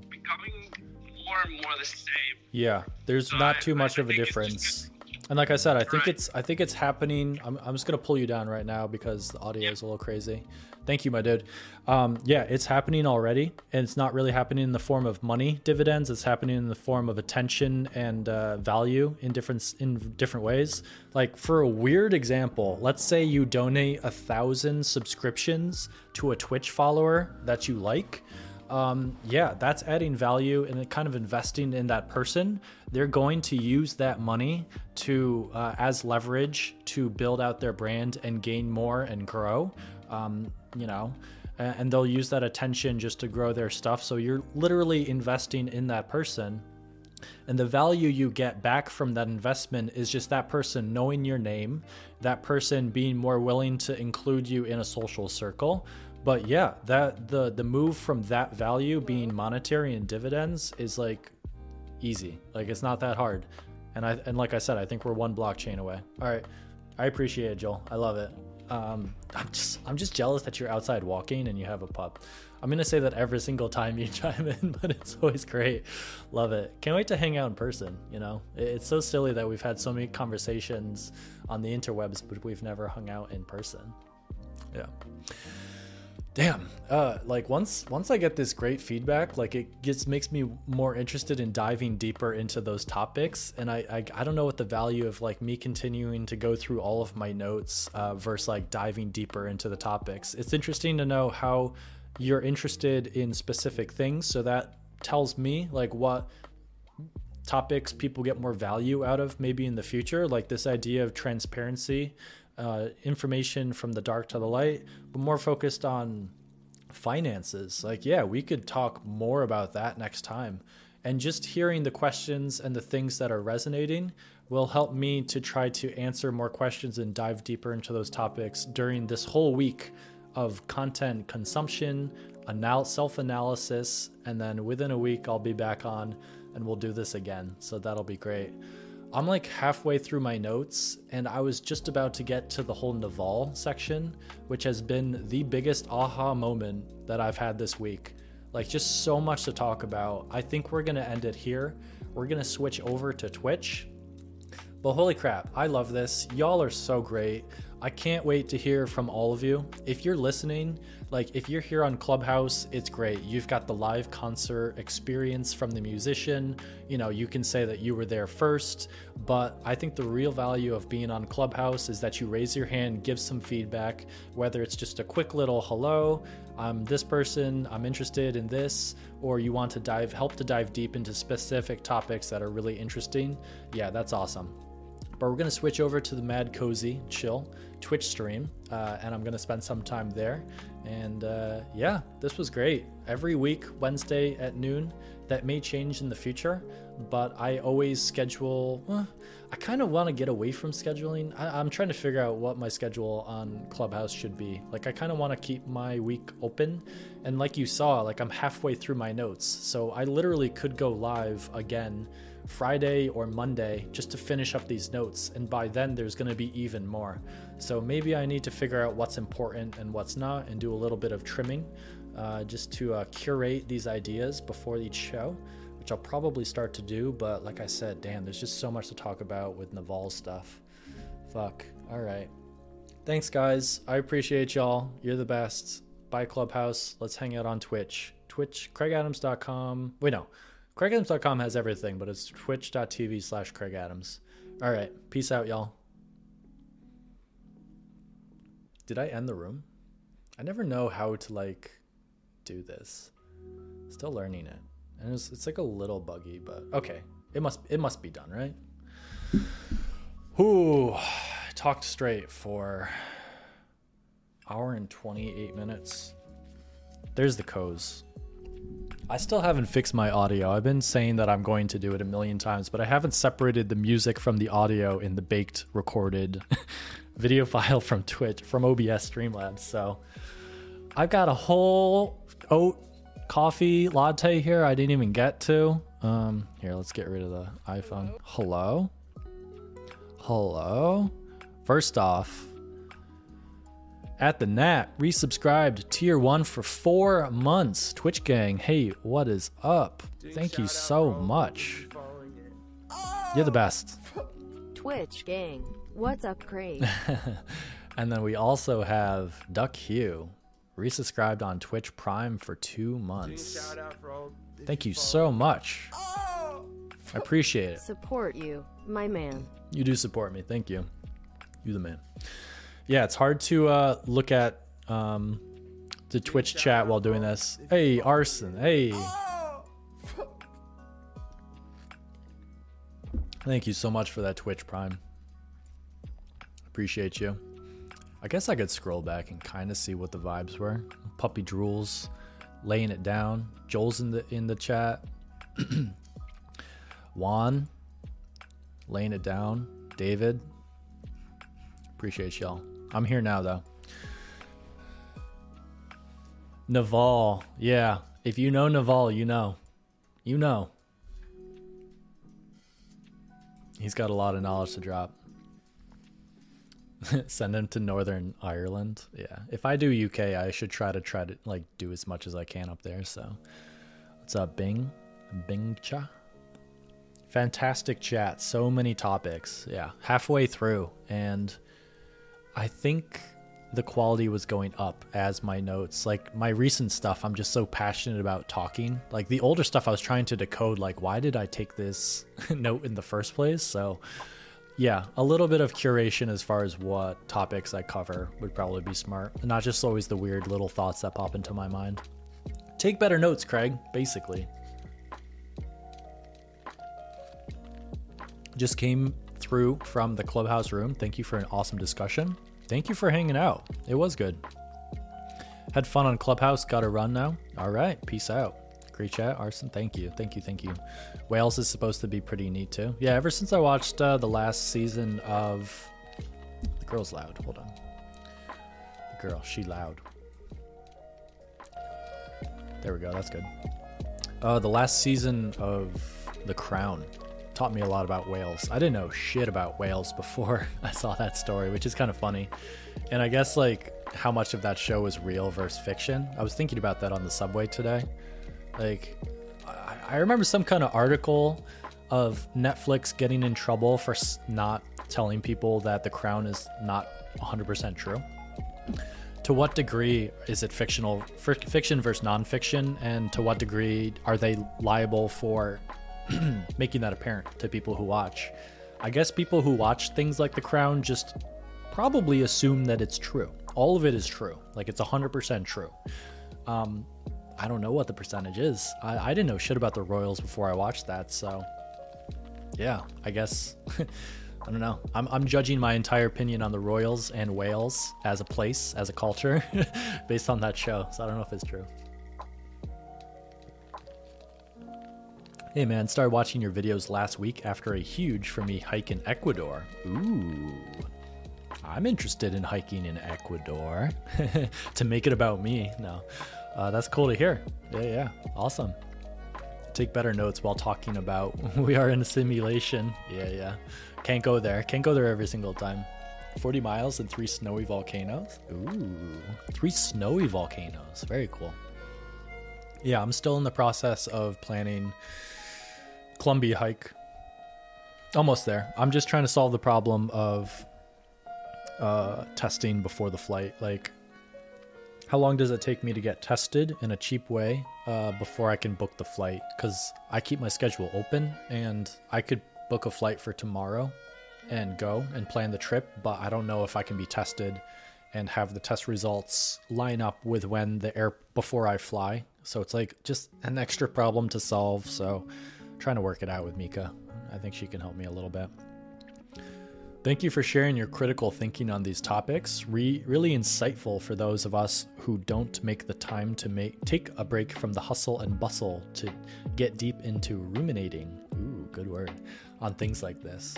becoming more and more the same. Yeah, there's so not too I, much I of a difference. And like I said, I think right. it's I think it's happening. I'm, I'm just gonna pull you down right now because the audio yep. is a little crazy. Thank you, my dude. Um, yeah, it's happening already, and it's not really happening in the form of money dividends. It's happening in the form of attention and uh, value in different in different ways. Like for a weird example, let's say you donate a thousand subscriptions to a Twitch follower that you like. Um, yeah, that's adding value and kind of investing in that person. They're going to use that money to uh, as leverage to build out their brand and gain more and grow um, you know, and they'll use that attention just to grow their stuff. So you're literally investing in that person. And the value you get back from that investment is just that person knowing your name, that person being more willing to include you in a social circle. But yeah, that the the move from that value being monetary and dividends is like easy. Like it's not that hard. And I and like I said, I think we're one blockchain away. All right. I appreciate it, Joel. I love it. Um, I'm just I'm just jealous that you're outside walking and you have a pup. I'm gonna say that every single time you chime in, but it's always great. Love it. Can't wait to hang out in person. You know, it's so silly that we've had so many conversations on the interwebs, but we've never hung out in person. Yeah damn. Uh like once once i get this great feedback like it gets makes me more interested in diving deeper into those topics. And i i, I don't know what the value of like me continuing to go through all of my notes uh versus like diving deeper into the topics. It's interesting to know how you're interested in specific things. So that tells me like what topics people get more value out of maybe in the future. Like this idea of transparency uh, information from the dark to the light, but more focused on finances. Like, yeah, we could talk more about that next time. And just hearing the questions and the things that are resonating will help me to try to answer more questions and dive deeper into those topics during this whole week of content consumption, anal- self analysis, and then within a week, I'll be back on and we'll do this again. So that'll be great. I'm like halfway through my notes, and I was just about to get to the whole Naval section, which has been the biggest aha moment that I've had this week. Like, just so much to talk about. I think we're gonna end it here. We're gonna switch over to Twitch. But holy crap, I love this. Y'all are so great. I can't wait to hear from all of you. If you're listening, like if you're here on Clubhouse, it's great. You've got the live concert experience from the musician. You know, you can say that you were there first, but I think the real value of being on Clubhouse is that you raise your hand, give some feedback, whether it's just a quick little hello, I'm this person, I'm interested in this, or you want to dive help to dive deep into specific topics that are really interesting. Yeah, that's awesome but we're going to switch over to the Mad Cozy Chill Twitch stream, uh, and I'm going to spend some time there. And uh, yeah, this was great. Every week, Wednesday at noon. That may change in the future, but I always schedule. Well, I kind of want to get away from scheduling. I, am trying to figure out what my schedule on Clubhouse should be. Like, I kind of want to keep my week open. And like you saw, like I'm halfway through my notes, so I literally could go live again Friday or Monday just to finish up these notes. And by then, there's going to be even more. So maybe I need to figure out what's important and what's not and do a little bit of trimming uh, just to uh, curate these ideas before each show, which I'll probably start to do. But like I said, damn, there's just so much to talk about with Naval stuff. Fuck. All right. Thanks, guys. I appreciate y'all. You're the best. Bye, Clubhouse. Let's hang out on Twitch. Twitch, kraigadams.com. Wait, no. KraigAdams.com has everything, but it's twitch.tv slash Kraig Adams. All right. Peace out, y'all. Did I end the room? I never know how to like do this. Still learning it. And it's, it's like a little buggy, but okay. It must it must be done, right? Ooh, talked straight for Hour and 28 minutes. There's the co's. I still haven't fixed my audio. I've been saying that I'm going to do it a million times, but I haven't separated the music from the audio in the baked recorded video file from Twitch from OBS Streamlabs. So I've got a whole oat coffee latte here I didn't even get to. Um, here, let's get rid of the iPhone. Hello? Hello? First off, at the Nat, resubscribed tier one for four months. Twitch gang, hey, what is up? Thank you so much. You're the best. Twitch gang, what's up, Kraig? and then we also have Duck Hugh, resubscribed on Twitch Prime for two months. Thank you so much. I appreciate it. Support you, my man. You do support me. Thank you. You the man yeah, it's hard to uh, look at um, the Twitch chat while doing this. Hey, Arson. Hey. Thank you so much for that Twitch Prime. Appreciate you. I guess I could scroll back and kind of see what the vibes were. Puppy drools, laying it down. Joel's in the in the chat. Juan, laying it down. David, appreciate y'all. I'm here now, though. Naval. Yeah. If you know Naval, you know. You know. He's got a lot of knowledge to drop. Send him to Northern Ireland. Yeah. If I do UK, I should try to try to like do as much as I can up there. So, what's up, Bing? Bing cha. Fantastic chat. So many topics. Yeah. Halfway through, and I think the quality was going up as my notes like my recent stuff i'm just so passionate about talking like the older stuff i was trying to decode like why did i take this note in the first place so yeah a little bit of curation as far as what topics i cover would probably be smart not just always the weird little thoughts that pop into my mind take better notes kraig basically just came through from the clubhouse room. Thank you for an awesome discussion. Thank you for hanging out. It was good. Had fun on Clubhouse. Got to run now. All right. Peace out. Great chat, Arson. Thank you. Thank you. Thank you. Wales is supposed to be pretty neat too. Yeah, ever since I watched uh, the last season of The Girl's Loud. Hold on. The girl, she loud. There we go. That's good. Uh, the last season of The Crown taught me a lot about Wales. I didn't know shit about Wales before I saw that story, which is kind of funny. And I guess like how much of that show is real versus fiction. I was thinking about that on the subway today. Like I remember some kind of article of Netflix getting in trouble for not telling people that The Crown is not 100% true. To what degree is it fictional, fiction versus nonfiction, and to what degree are they liable for making that apparent to people who watch. I guess people who watch things like The Crown just probably assume that it's true. All of it is true. Like it's 100% true. Um, I don't know what the percentage is. I, I didn't know shit about the Royals before I watched that. So, yeah, I guess. I don't know. I'm, I'm judging my entire opinion on the Royals and Wales as a place, as a culture, based on that show. So I don't know if it's true. Hey man, started watching your videos last week after a huge for me hike in Ecuador. Ooh. I'm interested in hiking in Ecuador. to make it about me. No. Uh, that's cool to hear. Yeah, yeah. Awesome. Take better notes while talking about we are in a simulation. Yeah, yeah. Can't go there. Can't go there every single time. 40 miles and three snowy volcanoes. Ooh. Three snowy volcanoes. Very cool. Yeah, I'm still in the process of planning Colombia hike. Almost there. I'm just trying to solve the problem of uh, testing before the flight. Like, how long does it take me to get tested in a cheap way uh, before I can book the flight? Because I keep my schedule open and I could book a flight for tomorrow and go and plan the trip, but I don't know if I can be tested and have the test results line up with when the air before I fly. So it's like just an extra problem to solve. So trying to work it out with Mika. I think she can help me a little bit. Thank you for sharing your critical thinking on these topics. Re- really insightful for those of us who don't make the time to make take a break from the hustle and bustle to get deep into ruminating. Ooh, good word on things like this.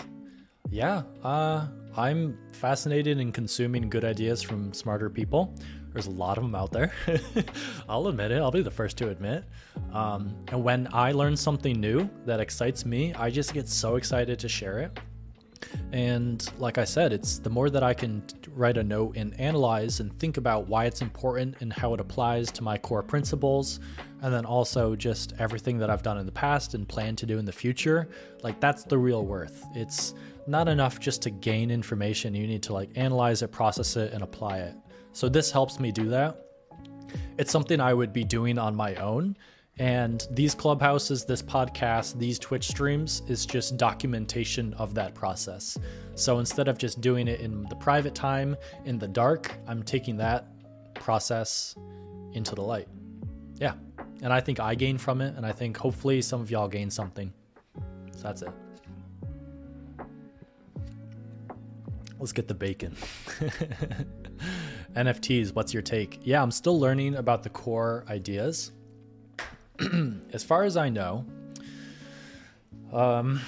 Yeah, uh, I'm fascinated in consuming good ideas from smarter people. There's a lot of them out there. I'll admit it. I'll be the first to admit. Um, and when I learn something new that excites me, I just get so excited to share it. And like I said, it's the more that I can write a note and analyze and think about why it's important and how it applies to my core principles, and then also just everything that I've done in the past and plan to do in the future. Like that's the real worth. It's not enough just to gain information. You need to like analyze it, process it, and apply it. So this helps me do that. It's something I would be doing on my own. And these clubhouses, this podcast, these Twitch streams is just documentation of that process. So instead of just doing it in the private time, in the dark, I'm taking that process into the light. Yeah. And I think I gain from it. And I think hopefully some of y'all gain something. So that's it. Let's get the bacon. NFTs, what's your take? Yeah, I'm still learning about the core ideas. as far as I know, um,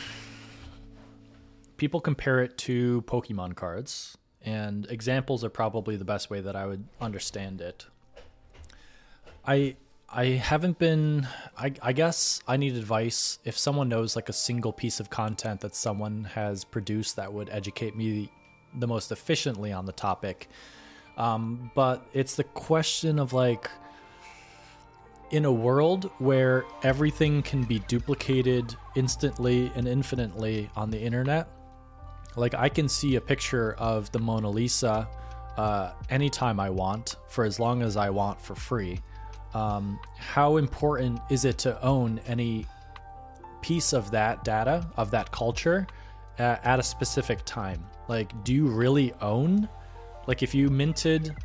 people compare it to Pokemon cards, and examples are probably the best way that I would understand it. I I haven't been. I, I guess I need advice. If someone knows like a single piece of content that someone has produced that would educate me the most efficiently on the topic. Um, but it's the question of like, in a world where everything can be duplicated instantly and infinitely on the internet, like I can see a picture of the Mona Lisa uh, anytime I want for as long as I want for free. Um, how important is it to own any piece of that data, of that culture, uh, at a specific time? Like, do you really own? Like, if you minted,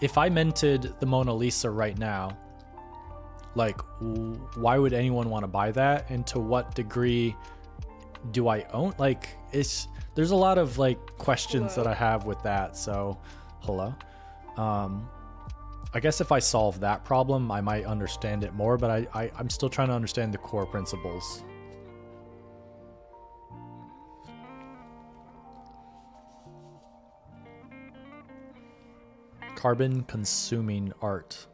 if I minted the Mona Lisa right now, like, why would anyone want to buy that? And to what degree do I own? Like, it's there's a lot of like questions hello. that I have with that. So, hello. Um, I guess if I solve that problem, I might understand it more. But I, I I'm still trying to understand the core principles. carbon consuming art.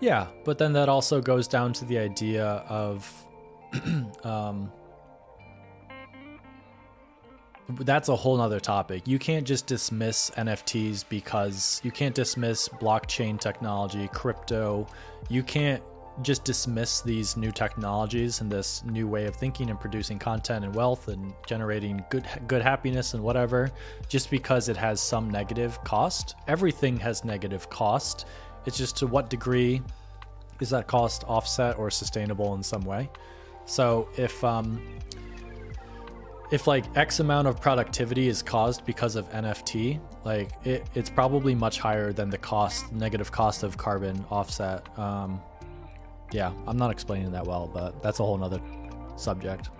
Yeah, but then that also goes down to the idea of um, that's a whole nother topic. You can't just dismiss NFTs because you can't dismiss blockchain technology, crypto. You can't just dismiss these new technologies and this new way of thinking and producing content and wealth and generating good good happiness and whatever just because it has some negative cost everything has negative cost it's just to what degree is that cost offset or sustainable in some way so if um if like x amount of productivity is caused because of nft like it, it's probably much higher than the cost negative cost of carbon offset um, yeah, I'm not explaining that well, but that's a whole nother subject.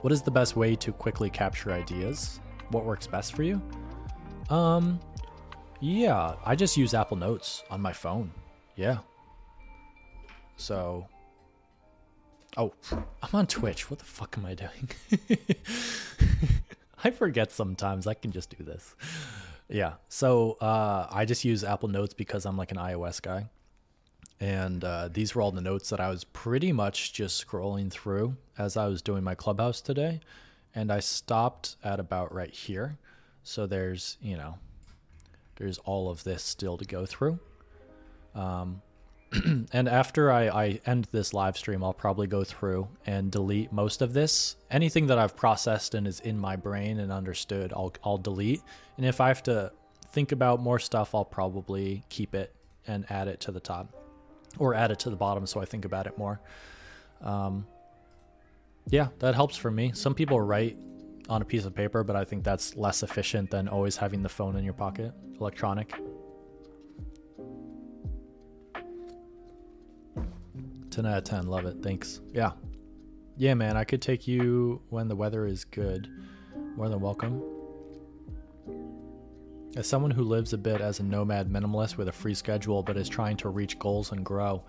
What is the best way to quickly capture ideas? What works best for you? Um, yeah, I just use Apple Notes on my phone. Yeah. So, oh, I'm on Twitch. What the fuck am I doing? I forget sometimes. I can just do this. Yeah. So, uh, I just use Apple Notes because I'm like an iOS guy. And uh, these were all the notes that I was pretty much just scrolling through as I was doing my clubhouse today. And I stopped at about right here. So there's, you know, there's all of this still to go through. Um, and after I, I end this live stream, I'll probably go through and delete most of this. Anything that I've processed and is in my brain and understood, I'll, I'll delete. And if I have to think about more stuff, I'll probably keep it and add it to the top or add it to the bottom so I think about it more. Um, yeah, that helps for me. Some people write on a piece of paper, but I think that's less efficient than always having the phone in your pocket, electronic. 10 out of 10, love it. Thanks. Yeah. Yeah, man, I could take you when the weather is good. More than welcome. As someone who lives a bit as a nomad minimalist with a free schedule but is trying to reach goals and grow,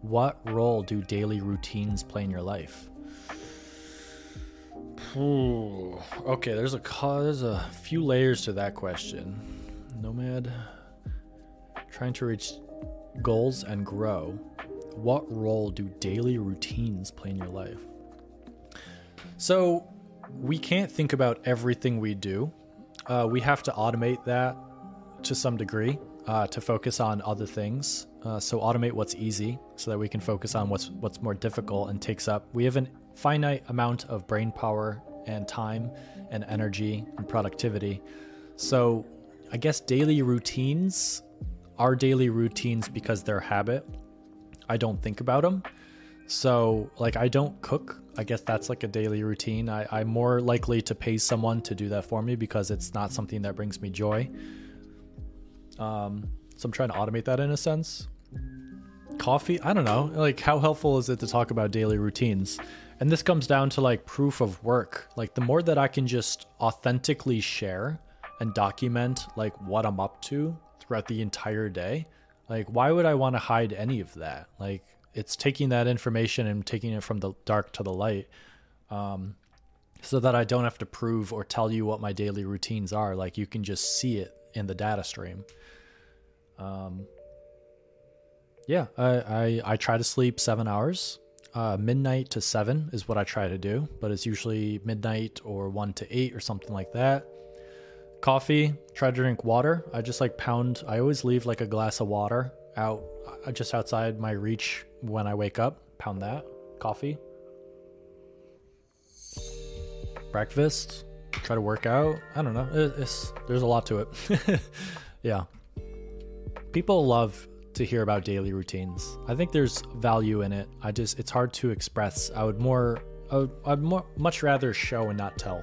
what role do daily routines play in your life? Ooh, okay, there's a there's a few layers to that question. Nomad trying to reach goals and grow. What role do daily routines play in your life? So, we can't think about everything we do. Uh, we have to automate that to some degree uh, to focus on other things. Uh, so automate what's easy so that we can focus on what's what's more difficult and takes up. We have a finite amount of brain power and time and energy and productivity. So I guess daily routines are daily routines because they're habit. I don't think about them. So like I don't cook. I guess that's like a daily routine. I, I'm more likely to pay someone to do that for me because it's not something that brings me joy. Um, so I'm trying to automate that in a sense. Coffee, I don't know. Like, how helpful is it to talk about daily routines? And this comes down to like proof of work. Like, the more that I can just authentically share and document like what I'm up to throughout the entire day, like, why would I want to hide any of that? Like, it's taking that information and taking it from the dark to the light. Um, so that I don't have to prove or tell you what my daily routines are. Like, you can just see it in the data stream. Um, yeah, I, I, I try to sleep seven hours. Uh, midnight to seven is what I try to do, but it's usually midnight or one to eight or something like that. Coffee, try to drink water. I just like pound, I always leave like a glass of water out uh, just outside my reach when I wake up. Pound that. Coffee. Breakfast, try to work out. I don't know. It's, there's a lot to it. yeah people love to hear about daily routines. I think there's value in it. I just it's hard to express. I would more I would, I'd more, much rather show and not tell.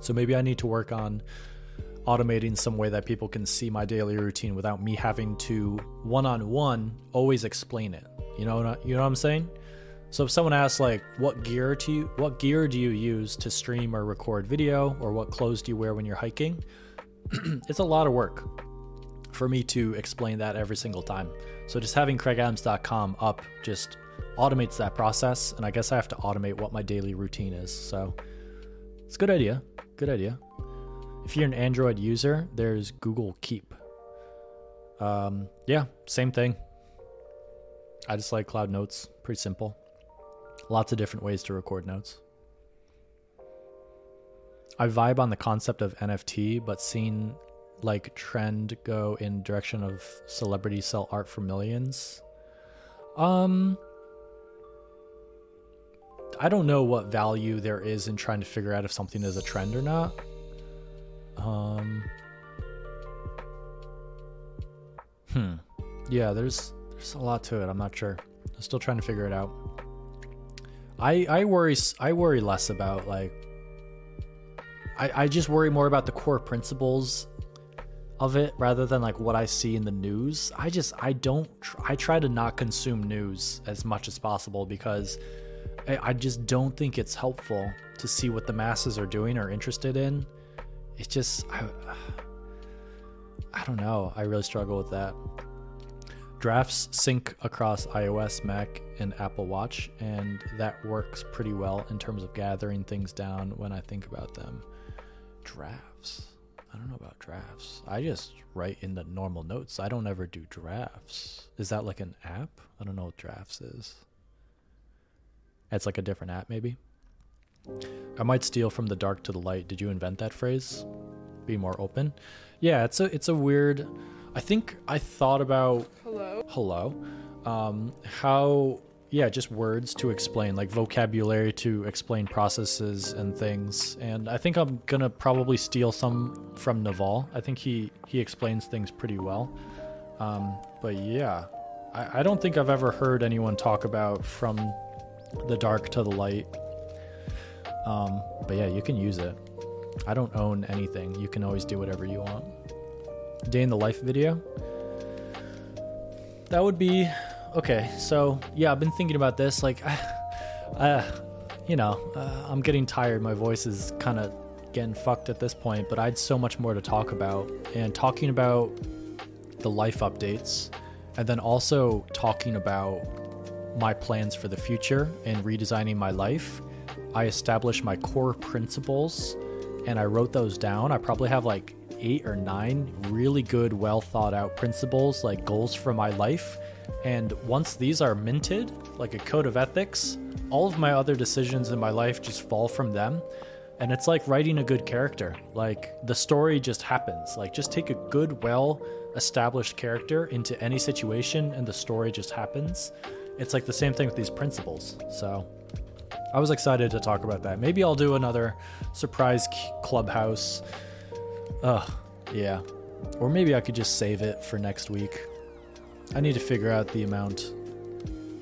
So maybe I need to work on automating some way that people can see my daily routine without me having to one-on-one always explain it. You know you know what I'm saying? So if someone asks like what gear do you what gear do you use to stream or record video or what clothes do you wear when you're hiking? it's a lot of work for me to explain that every single time. So just having kraigadams.com up just automates that process. And I guess I have to automate what my daily routine is. So it's a good idea. Good idea. If you're an Android user, there's Google Keep. Um, yeah, same thing. I just like Cloud Notes. Pretty simple. Lots of different ways to record notes. I vibe on the concept of NFT, but seeing like trend go in direction of celebrity sell art for millions? Um I don't know what value there is in trying to figure out if something is a trend or not. Um Hmm. Yeah, there's there's a lot to it. I'm not sure. I'm still trying to figure it out. I I worry I worry less about like I, I just worry more about the core principles of it rather than like what I see in the news. I just I don't I try to not consume news as much as possible because I, I just don't think it's helpful to see what the masses are doing or interested in. It's just I, I don't know. I really struggle with that. Drafts sync across iOS, Mac, and Apple Watch, and that works pretty well in terms of gathering things down when I think about them. Drafts. I don't know about drafts. I just write in the normal notes. I don't ever do drafts. Is that like an app? I don't know what drafts is. It's like a different app, maybe. I might steal from the dark to the light. Did you invent that phrase? Be more open. Yeah, it's a it's a weird. I think I thought about hello. Hello. Um, how yeah, just words to explain, like vocabulary to explain processes and things. And I think I'm gonna probably steal some from Naval. I think he he explains things pretty well. Um, but yeah, I, I don't think I've ever heard anyone talk about from the dark to the light. Um, but yeah, you can use it. I don't own anything. You can always do whatever you want. Day in the life video. That would be okay, so yeah, I've been thinking about this. Like, uh, you know, uh, I'm getting tired. My voice is kind of getting fucked at this point, but I had so much more to talk about. And talking about the life updates, and then also talking about my plans for the future and redesigning my life. I established my core principles and I wrote those down. I probably have like eight or nine really good, well thought out principles, like goals for my life. And once these are minted, like a code of ethics, all of my other decisions in my life just fall from them. And it's like writing a good character. Like the story just happens. Like just take a good, well established character into any situation and the story just happens. It's like the same thing with these principles. So I was excited to talk about that. Maybe I'll do another surprise clubhouse. Ugh, yeah. Or maybe I could just save it for next week. I need to figure out the amount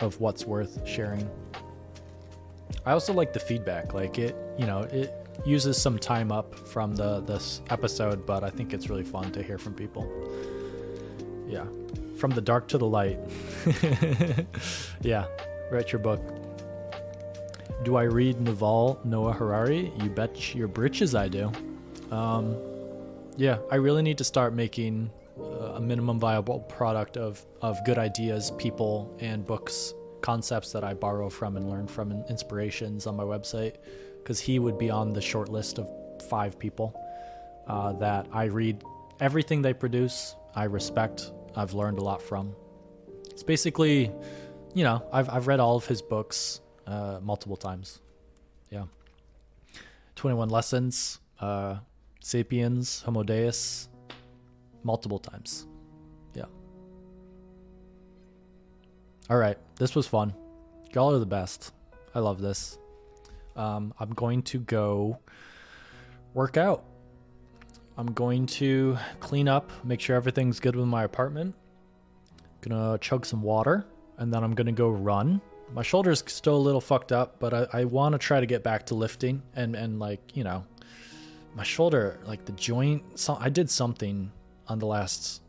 of what's worth sharing. I also like the feedback. Like it, you know, it uses some time up from the this episode, but I think it's really fun to hear from people. Yeah. From the dark to the light. yeah. Write your book. Do I read Yuval Noah Harari? You bet your britches I do. Um, yeah, I really need to start making a minimum viable product of, of good ideas, people, and books, concepts that I borrow from and learn from, and inspirations on my website, because he would be on the short list of five people uh, that I read everything they produce, I respect, I've learned a lot from. It's basically, you know, I've I've read all of his books uh, multiple times. Yeah. Twenty One Lessons, uh, Sapiens, Homo Deus, multiple times. Yeah. All right, this was fun. Y'all are the best. I love this. Um, I'm going to go work out. I'm going to clean up, make sure everything's good with my apartment. Gonna chug some water, and then I'm gonna go run. My shoulder's still a little fucked up, but I, I want to try to get back to lifting and and like you know, my shoulder, like the joint. So I did something on the last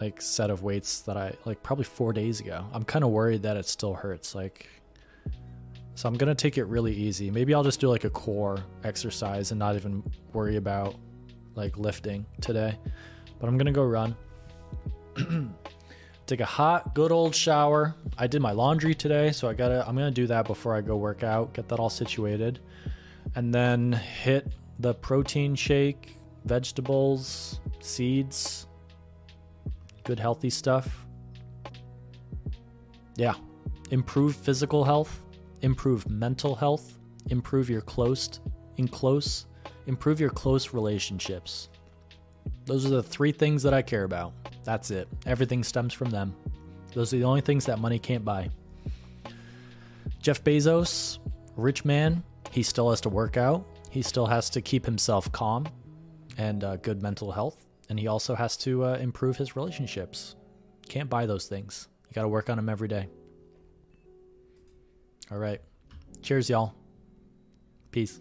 like set of weights that I like probably four days ago. I'm kind of worried that it still hurts. Like, so I'm gonna take it really easy. Maybe I'll just do like a core exercise and not even worry about like lifting today, but I'm gonna go run. Take a hot, good old shower. I did my laundry today, so I gotta. I'm gonna do that before I go work out. Get that all situated, and then hit the protein shake, vegetables, seeds, good healthy stuff. Yeah, improve physical health, improve mental health, improve your close, in close improve your close relationships. Those are the three things that I care about. That's it. Everything stems from them. Those are the only things that money can't buy. Jeff Bezos, rich man, he still has to work out. He still has to keep himself calm and uh, good mental health. And he also has to uh, improve his relationships. Can't buy those things. You got to work on them every day. All right. Cheers, y'all. Peace.